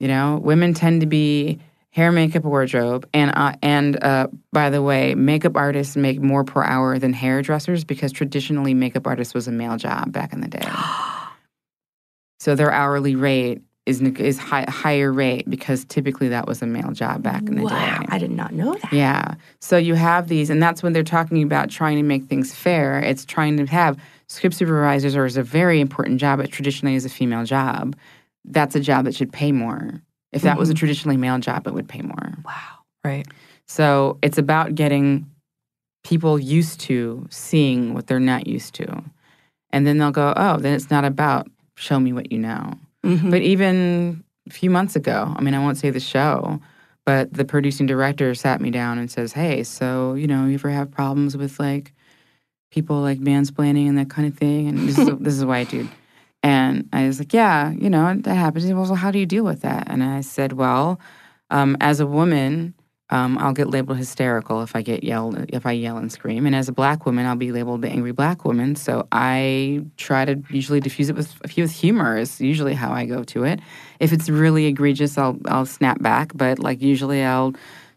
You know, women tend to be hair, makeup, wardrobe, and uh, and uh, by the way, makeup artists make more per hour than hairdressers because traditionally makeup artist was a male job back in the day. so their hourly rate is is high, higher rate because typically that was a male job back in the wow. day. I did not know that. Yeah. So you have these, and that's when they're talking about trying to make things fair. It's trying to have script supervisors, or is a very important job, but traditionally is a female job. That's a job that should pay more. If that was a traditionally male job, it would pay more. Wow. Right. So it's about getting people used to seeing what they're not used to. And then they'll go, oh, then it's not about show me what you know. Mhm. But even a few months ago, I mean, I won't say the show, but the producing director sat me down and says, hey, so, you know, you ever have problems with like people like mansplaining and that kind of thing? And this is, this is white dude. And I was like, yeah, you know, that happens. He goes, well, how do you deal with that? And I said, well, um, as a woman, um, I'll get labeled hysterical if I get yelled if I yell and scream. And as a black woman, I'll be labeled the angry black woman. So I try to usually diffuse it with a few with humor. Is usually how I go to it. If it's really egregious, I'll I'll snap back. But like usually, I'll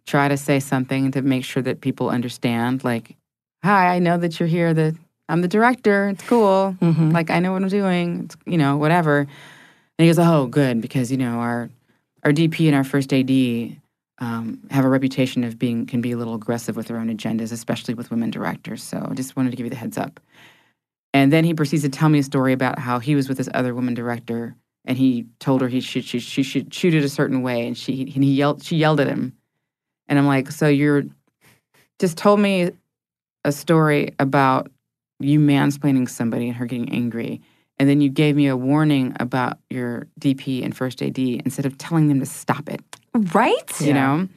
try to say something to make sure that people understand. Like, hi, I know that you're here. That I'm the director. It's cool. Mhm. Like I know what I'm doing. It's, you know, whatever. And he goes, oh, good, because you know our our DP and our first AD um, have a reputation of being can be a little aggressive with their own agendas, especially with women directors. So I just wanted to give you the heads up. And then he proceeds to tell me a story about how he was with this other woman director, and he told her he should she, she should shoot it a certain way, and she and he yelled she yelled at him, and I'm like, so you're just told me a story about you mansplaining somebody and her getting angry. And then you gave me a warning about your DP and first AD instead of telling them to stop it Right? you know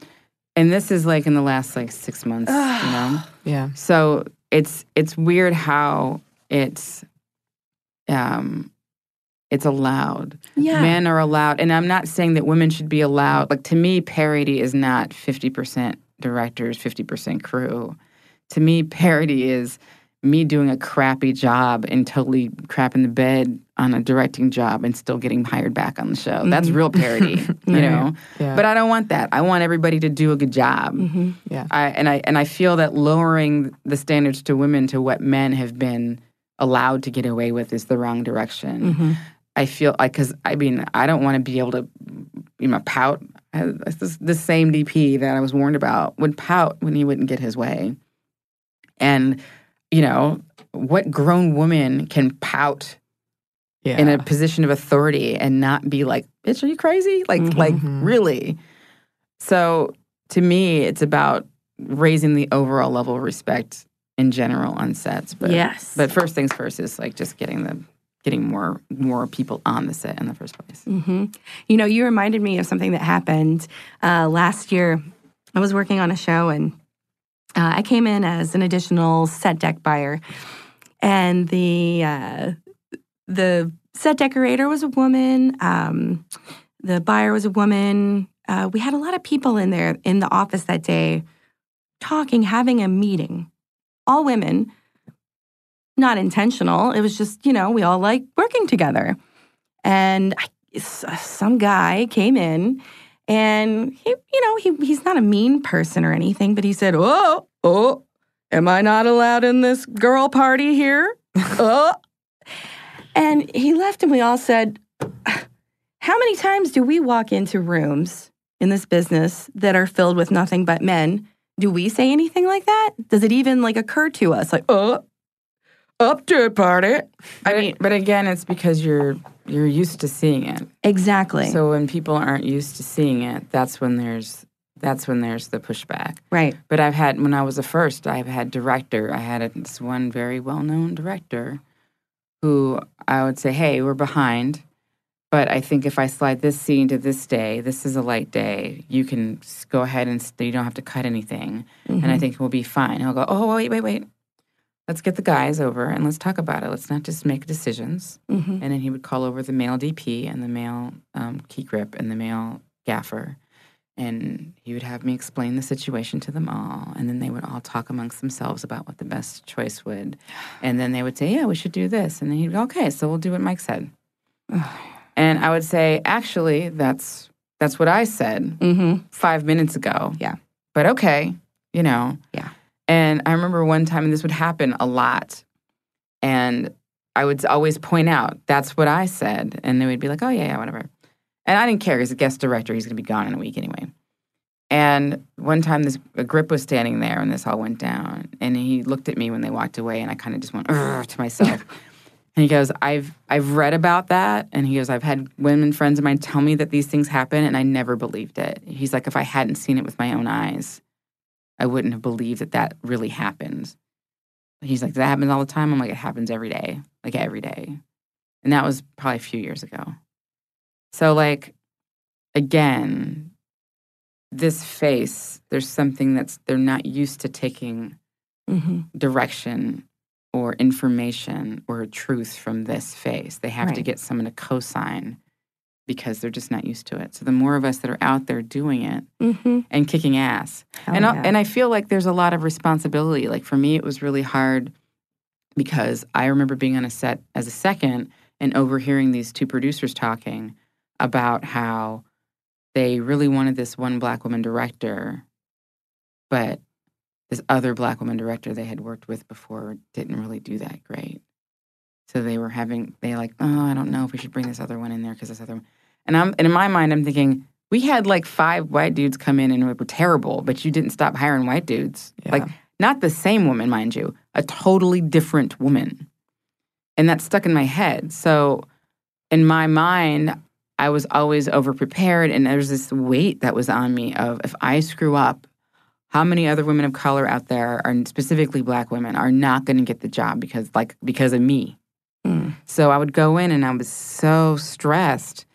and this is like in the last like six months you know Yeah. so it's it's weird how it's um it's allowed Yeah. men are allowed and i'm not saying that women should be allowed like to me parity is not 50% directors 50% crew to me parity is me doing a crappy job and totally crap in the bed on a directing job and still getting hired back on the show that's real parity you know Yeah. but I don't want that. I want everybody to do a good job. yeah. I, and I and I feel that lowering the standards to women to what men have been allowed to get away with is the wrong direction. Mhm. I feel like because I mean I don't want to be able to you know pout. This the same DP that I was warned about would pout when he wouldn't get his way, and you know what grown woman can pout Yeah. in a position of authority and not be like, "Bitch, are you crazy?" Like, Mhm. like Mhm. really. So to me, it's about raising the overall level of respect in general on sets. But yes. but first things first is like just getting the getting more more people on the set in the first place. hmm You know, you reminded me of something that happened uh, last year. I was working on a show and uh, I came in as an additional set deck buyer, and the uh, the set decorator was a woman. Um, the buyer was a woman. Uh, we had a lot of people in there in the office that day, talking, having a meeting. All women, not intentional. It was just you know we all like working together. And I, some guy came in and he, you know, he, he's not a mean person or anything, but he said, Oh, oh, am I not allowed in this girl party here? oh. And he left and we all said, How many times do we walk into rooms in this business that are filled with nothing but men? Do we say anything like that? Does it even like occur to us? Like, oh, up to a party. I mean, but again, it's because you're you're used to seeing it. Exactly. So when people aren't used to seeing it, that's when there's that's when there's the pushback. right. But I've had when I was the first, I've had director. I had a, this one very well known director who I would say, "Hey, we're behind." But I think if I slide this scene to this day, this is a light day. You can go ahead and you don't have to cut anything, and I mm-hmm. think we'll be fine. He'll go, "Oh, wait, wait, wait. Let's get the guys over and let's talk about it. Let's not just make decisions." Mhm. And then he would call over the male DP and the male um, key grip and the male gaffer. And he would have me explain the situation to them all. And then they would all talk amongst themselves about what the best choice would. And then they would say, Yeah, we should do this. And then he'd go, Okay, so we'll do what Mike said. and I would say, Actually, that's that's what I said Mm-hmm. five minutes ago. Yeah. But okay, you know. Yeah. And I remember one time, and this would happen a lot. And I would always point out, that's what I said. And they would be like, oh, yeah, yeah, whatever. And I didn't care. He's a guest director. He's going to be gone in a week anyway. And one time, this a grip was standing there, and this all went down. And he looked at me when they walked away, and I kind of just went to myself. and he goes, "I've I've read about that." And he goes, "I've had women friends of mine tell me that these things happen, and I never believed it." He's like, "If I hadn't seen it with my own eyes, I wouldn't have believed that that really happened." He's like, "That happens all the time." I'm like, "It happens every day, like every day." And that was probably a few years ago. So, like, again, this face, there's something that's they're not used to taking Mm-hmm. direction or information or truth from this face. They have to get someone to co-sign because they're just not used to it. So the more of us that are out there doing it Mm-hmm. and kicking ass, and I, and I feel like there's a lot of responsibility. Like for me, it was really hard because I remember being on a set as a second and overhearing these two producers talking about how they really wanted this one black woman director, but this other black woman director they had worked with before didn't really do that great. So they were having they like, oh, I don't know if we should bring this other one in there because this other one. And I'm and in my mind, I'm thinking we had like five white dudes come in and were terrible, but you didn't stop hiring white dudes. Yeah. Like not the same woman, mind you, a totally different woman. And that stuck in my head. So in my mind, I was always overprepared and there's this weight that was on me of if I screw up, how many other women of color out there are specifically black women are not going to get the job because like because of me. Mm. So I would go in and I was so stressed.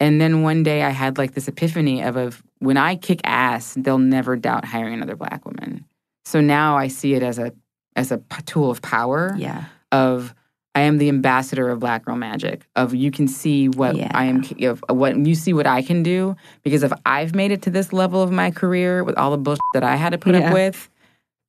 And then one day I had like this epiphany of, of when I kick ass, they'll never doubt hiring another black woman. So now I see it as a as a p- tool of power Yeah. of I am the ambassador of Black Girl Magic. Of you can see what Yeah. I am, of what you see what I can do. Because if I've made it to this level of my career with all the bullshit that I had to put Yeah. up with,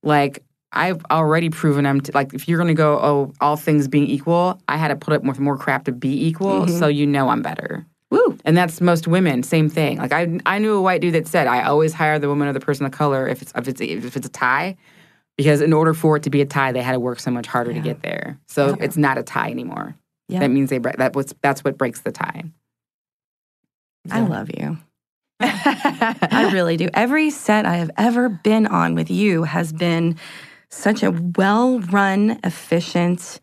like I've already proven I'm t- like if you're gonna go oh all things being equal, I had to put up with more crap to be equal. Mhm. So you know I'm better. Woo. And that's most women, same thing. Like I, I knew a white dude that said, I always hire the woman or the person of color if it's if it's if it's a tie, because in order for it to be a tie, they had to work so much harder to get there. So Yeah. it's not a tie anymore. Yeah. That means they break that. What's that's what breaks the tie. I love you. I really do. Every set I have ever been on with you has been such a well run, efficient,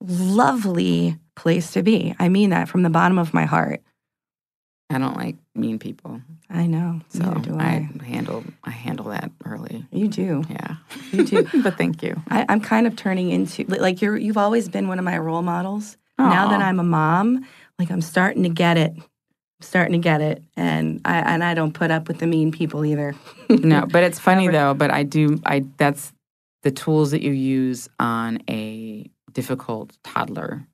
lovely place to be. I mean that from the bottom of my heart. I don't like mean people, I know. so do I I. handle I handle that early. You do. Yeah, You do. but thank you. I, I'm kind of turning into like you're. You've always been one of my role models. Now that I'm a mom, like I'm starting to get it. I'm starting to get it, and I and I don't put up with the mean people either. no, but it's funny though. But I do. I that's the tools that you use on a difficult toddler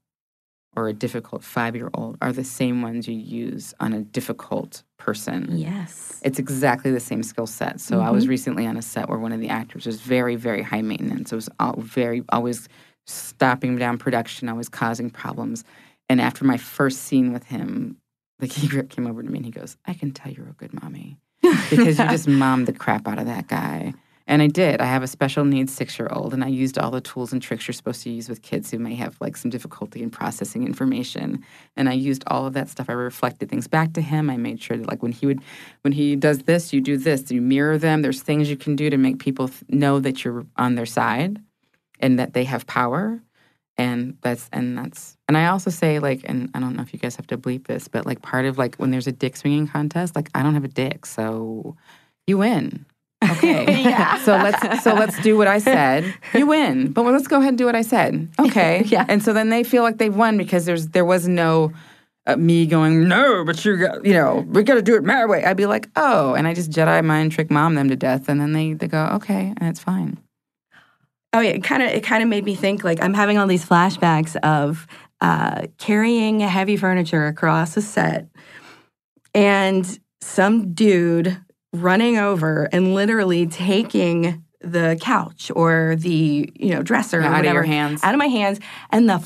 or a difficult five year old are the same ones you use on a difficult person. Yes. It's exactly the same skill set. So I was mm-hmm. recently on a set where one of the actors was very, very high maintenance. It was all very always stopping down production, always causing problems. And after my first scene with him, like he came over to me and he goes, "I can tell you're a good mommy because you just mommed the crap out of that guy." And I did. I have a special needs six year old, and I used all the tools and tricks you're supposed to use with kids who may have like some difficulty in processing information. And I used all of that stuff. I reflected things back to him. I made sure that like when he would, when he does this, you do this. You mirror them. There's things you can do to make people th- know that you're on their side, and that they have power. And that's and that's and I also say like and I don't know if you guys have to bleep this, but like part of like when there's a dick swinging contest, like I don't have a dick, so you win. Okay. Yeah. So let's so let's do what I said. You win. But let's go ahead and do what I said. Okay. Yeah. And so then they feel like they've won because there's there was no uh, me going no, but you got you know we got to do it my way. I'd be like oh, and I just Jedi mind trick mom them to death, and then they they go okay, and it's fine. Oh yeah, it kind of it kind of made me think like I'm having all these flashbacks of uh, carrying heavy furniture across a set, and some dude running over and literally taking the couch or the you know dresser or Out of your hands. out of my hands, and the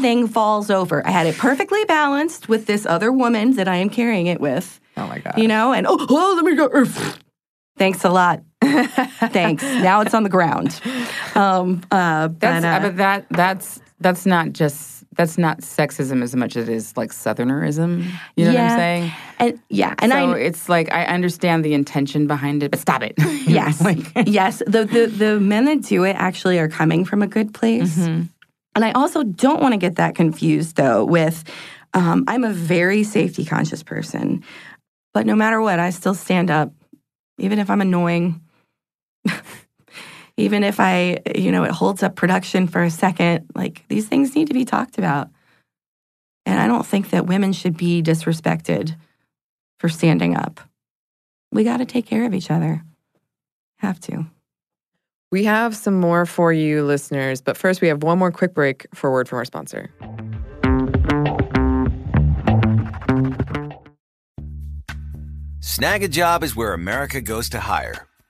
thing falls over. I had it perfectly balanced with this other woman that I am carrying it with, Oh my god. you know, and oh, oh let me go. Thanks a lot. Thanks. Now it's on the ground. Um, uh, but, That's uh, but that that's that's not just that's not sexism as much as it is like southernerism. You know what I'm saying? and yeah, and so I it's like I understand the intention behind it, but stop it. Yes, like- yes. The, the the men that do it actually are coming from a good place, Mm-hmm. and I also don't want to get that confused though with. Um, I'm a very safety conscious person, but no matter what, I still stand up, even if I'm annoying. even if I, you know, it holds up production for a second, like these things need to be talked about. And I don't think that women should be disrespected for standing up. We got to take care of each other. Have to. We have some more for you, listeners, but first we have one more quick break for a word from our sponsor. Snagajob is where America goes to hire,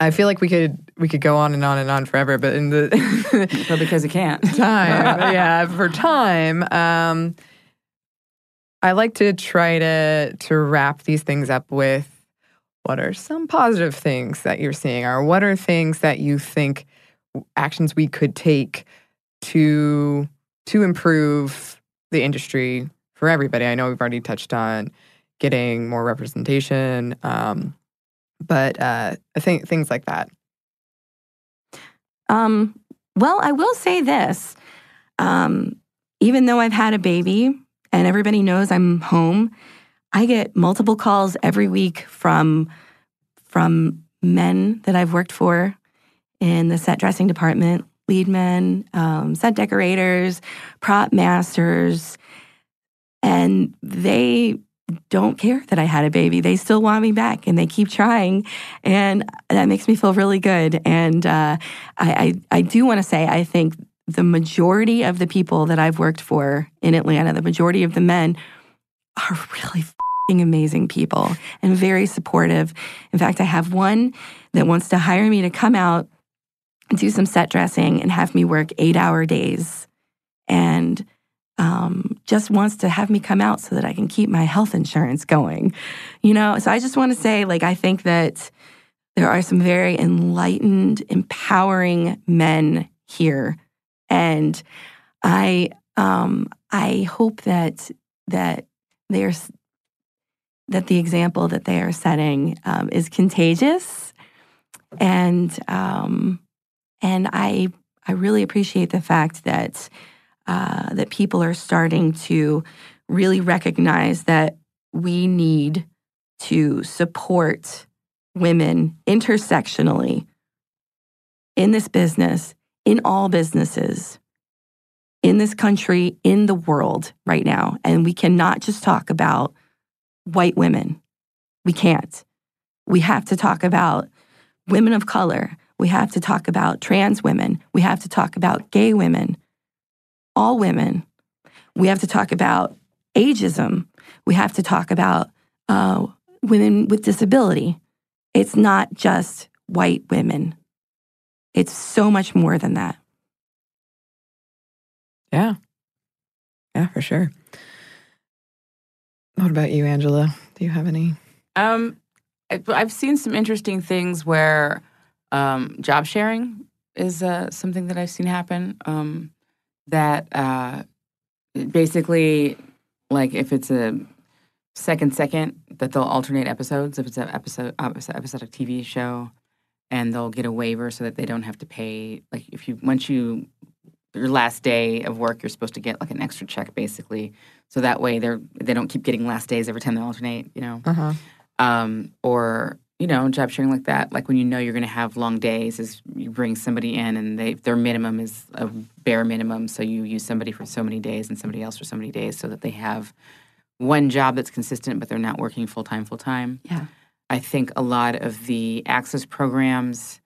I feel like we could we could go on and on and on forever, but in the But because it can't. time, yeah, for time, um, I like to try to to wrap these things up with what are some positive things that you're seeing, or what are things that you think actions we could take to to improve the industry for everybody. I know we've already touched on getting more representation, um, but uh, I think things like that. Um, well, I will say this. Um, even though I've had a baby and everybody knows I'm home, I get multiple calls every week from from men that I've worked for in the set dressing department, lead men, um, set decorators, prop masters, and they don't care that I had a baby. They still want me back and they keep trying. And that makes me feel really good. And uh, I, I, I do want to say, I think the majority of the people that I've worked for in Atlanta, the majority of the men are really amazing people and very supportive. In fact, I have one that wants to hire me to come out and do some set dressing and have me work eight hour days. And um, just wants to have me come out so that I can keep my health insurance going. You know, so I just want to say, like, I think that there are some very enlightened, empowering men here, and I, um, I hope that that they are that the example that they are setting um, is contagious, and um, and I I really appreciate the fact that uh, that people are starting to really recognize that we need to support women intersectionally in this business, in all businesses, in this country, in the world right now. And we cannot just talk about white women. We can't. We have to talk about women of color. We have to talk about trans women. We have to talk about gay women all women. We have to talk about ageism. We have to talk about uh, women with disability. It's not just white women, it's so much more than that. Yeah. Yeah, for sure. What about you, Angela? Do you have any? Um, I- I've seen some interesting things where um, job sharing is uh, something that I've seen happen. Um, that uh, basically, like if it's a second second, that they'll alternate episodes. If it's an episode episodic TV show, and they'll get a waiver so that they don't have to pay. Like if you once you your last day of work, you're supposed to get like an extra check, basically, so that way they're they don't keep getting last days every time they alternate. You know, Uh-huh. um, or you know, job sharing like that. Like when you know you're going to have long days, is you bring somebody in and they their minimum is a bare minimum, so you use somebody for so many days and somebody else for so many days, so that they have one job that's consistent, but they're not working full time, full time. Yeah. I think a lot of the access programs,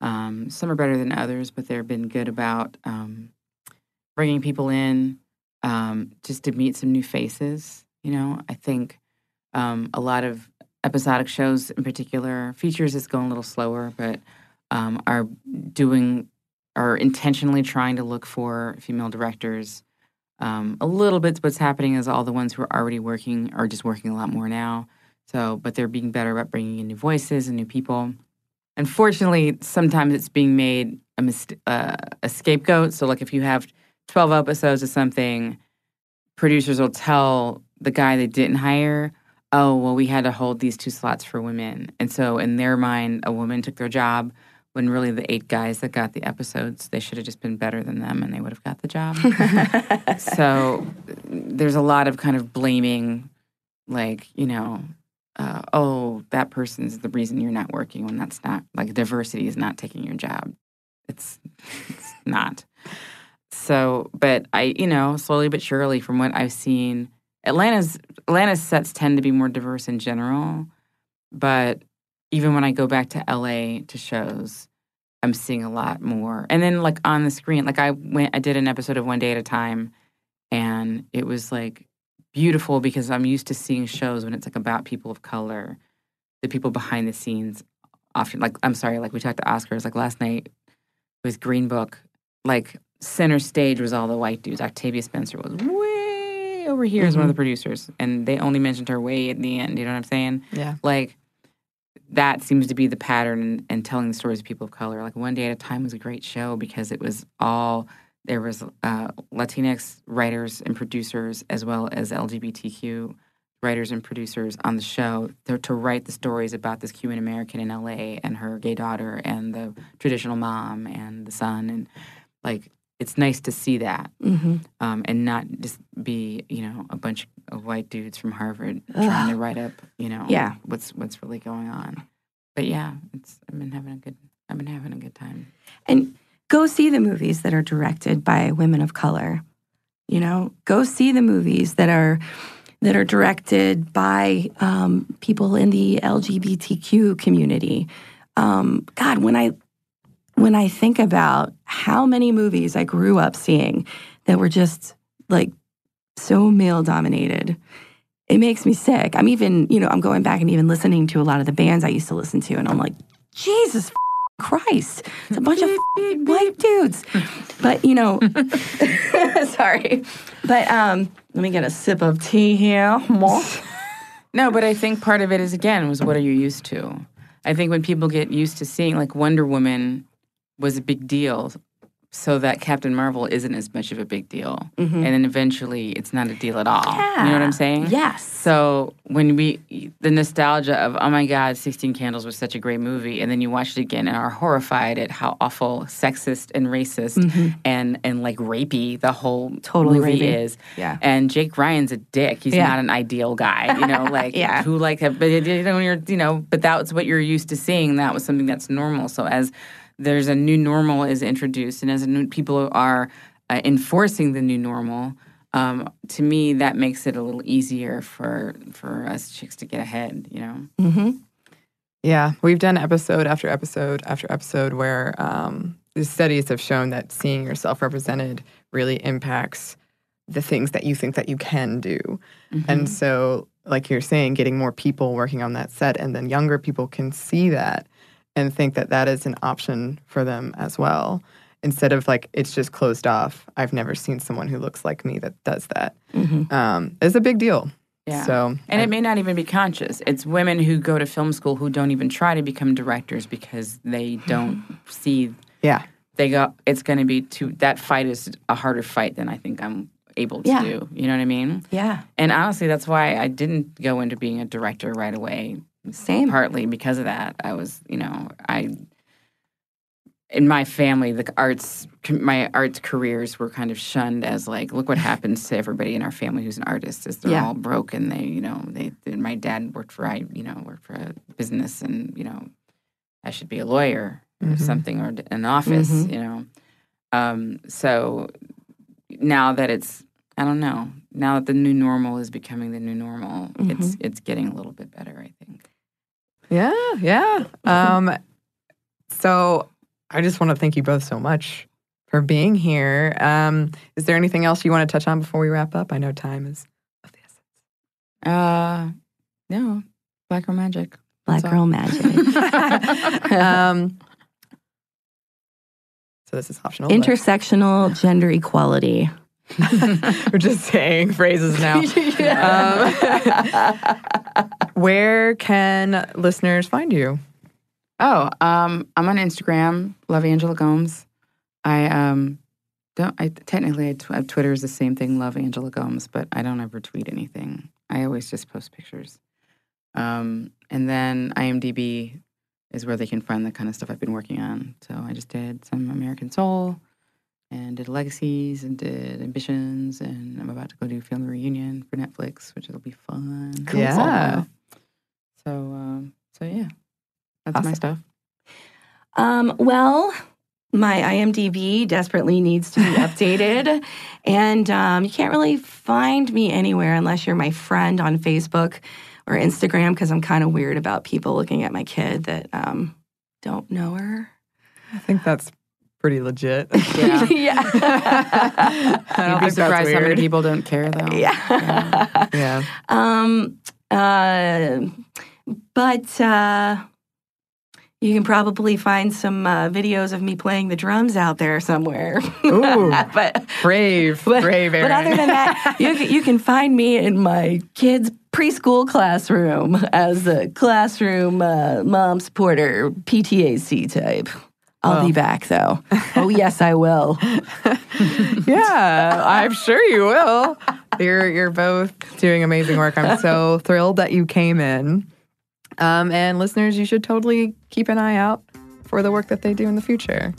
um, some are better than others, but they've been good about um, bringing people in um, just to meet some new faces. You know, I think um, a lot of episodic shows, in particular, features is going a little slower, but um, are doing are intentionally trying to look for female directors. Um, a little bit what's happening is all the ones who are already working are just working a lot more now. So, but they're being better about bringing in new voices and new people. Unfortunately, sometimes it's being made a mist- uh, a scapegoat. So, like if you have twelve episodes of something, producers will tell the guy they didn't hire, "Oh, well, we had to hold these two slots for women," and so in their mind, a woman took their job. When really the eight guys that got the episodes, they should have just been better than them, and they would have got the job. so there's a lot of kind of blaming, like you know, uh, oh, that person's the reason you're not working when that's not like diversity is not taking your job. It's it's not. So, but I, you know, slowly but surely, from what I've seen, Atlanta's Atlanta's sets tend to be more diverse in general. but even when I go back to LA to shows, I'm seeing a lot more. And then like on the screen, like I went, I did an episode of One Day at a Time, and it was like beautiful because I'm used to seeing shows when it's like about people of color, the people behind the scenes. Often, like I'm sorry, like we talked to Oscars. Like last night with Green Book, like center stage was all the white dudes. Octavia Spencer was way over here as one of the producers, and they only mentioned her way at the end. You know what I'm saying? Yeah. Like that seems to be the pattern in, in telling the stories of people of color. Like One Day at a Time was a great show because it was all there was uh, Latinx writers and producers as well as LGBTQ writers and producers on the show to, to write the stories about this Cuban American in LA and her gay daughter and the traditional mom and the son and like it's nice to see that hmm um, and not just be you know a bunch of white dudes from Harvard trying to write up you know Yeah. what's what's really going on. But yeah, it's I've been having a good I've been having a good time. And go see the movies that are directed by women of color. You know, go see the movies that are that are directed by um, people in the LGBTQ community. Um, God, when I when I think about how many movies I grew up seeing that were just like so male dominated, it makes me sick. I'm even, you know, I'm going back and even listening to a lot of the bands I used to listen to, and I'm like, Jesus f- Christ, it's a bunch of f- white dudes. But you know, sorry, but um, let me get a sip of tea here. No, but I think part of it is again was what are you used to? I think when people get used to seeing like Wonder Woman was a big deal, so that Captain Marvel isn't as much of a big deal, and then eventually it's not a deal at all. You know what I'm saying? Yes. So when we the nostalgia of oh my god, Sixteen Candles was such a great movie, and then you watch it again and are horrified at how awful, sexist, and racist, and and like rapey the whole Mm-hmm. Totally movie rapey. is. Yeah. And Jake Ryan's a dick. He's Yeah. not an ideal guy. You know, like Yeah. who like but you know you're you know, but that's what you're used to seeing. That was something that's normal. So as there's a new normal is introduced, and as new, people are uh, enforcing the new normal, um, to me that makes it a little easier for for us chicks to get ahead. You know. Mm-hmm. Yeah, we've done episode after episode after episode where um, the studies have shown that seeing yourself represented really impacts the things that you think that you can do. And so, like you're saying, getting more people working on that set, and then younger people can see that and think that that is an option for them as well. Instead of like it's just closed off. I've never seen someone who looks like me that does that. Um, it's a big deal. Yeah. So And it may not even be conscious. It's women who go to film school who don't even try to become directors because they don't see yeah, they go it's going to be too that fight is a harder fight than I think I'm able to Yeah. do. You know what I mean? Yeah. And honestly, that's why I didn't go into being a director right away. Same. Partly because of that. I was, you know, I in my family, the arts, my arts careers were kind of shunned as like, look what happens to everybody in our family who's an artist is they're Yeah. all broke and they, you know, they. And my dad worked for, I, you know, worked for a business and you know, I should be a lawyer or Mhm. something or an office, Mhm. you know. Um, so now that it's, I don't know, now that the new normal is becoming the new normal, it's it's getting a little bit better, I think. Yeah, yeah. Um, so I just want to thank you both so much for being here. Um, is there anything else you want to touch on before we wrap up? I know time is of the essence. Uh, no, Black Girl Magic. Black That's girl all. magic. um, so this is optional. but Intersectional gender equality. We're just saying phrases now. Um, where can listeners find you? Oh, um, I'm on Instagram, Love Angela Gomes. I um don't. I technically I tw- uh, Twitter is the same thing, Love Angela Gomes, but I don't ever tweet anything. I always just post pictures. Um, and then IMDb is where they can find the kind of stuff I've been working on. So I just did some American Soul, and did Legacies, and did Ambitions, and I'm about to go do Family Reunion for Netflix, which will be fun. Cool. Yeah. So um, so yeah, that's my stuff. Um, well, my IMDb desperately needs to be updated. and um, you can't really find me anywhere unless you're my friend on Facebook or Instagram because I'm kind of weird about people looking at my kid that um, don't know her. I think that's pretty legit. Yeah. yeah. I You'd be surprised how many people don't care, though. yeah. Yeah. Um, uh, but uh, you can probably find some uh, videos of me playing the drums out there somewhere. Ooh. but Brave, but, brave, Erin. but other than that, you can, you can find me in my kids' preschool classroom as a classroom uh, mom supporter, PTAC type. I'll be back though. Oh yes, I will. yeah, I'm sure you will. You're you're both doing amazing work. I'm so thrilled that you came in. Um, and listeners, you should totally keep an eye out for the work that they do in the future.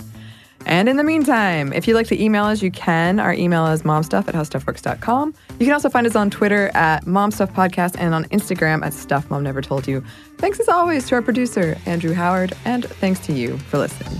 And in the meantime, if you'd like to email us, you can. Our email is momstuff at howstuffworks.com. You can also find us on Twitter at momstuffpodcast and on Instagram at Stuff Mom Never Told You. Thanks as always to our producer, Andrew Howard, and thanks to you for listening.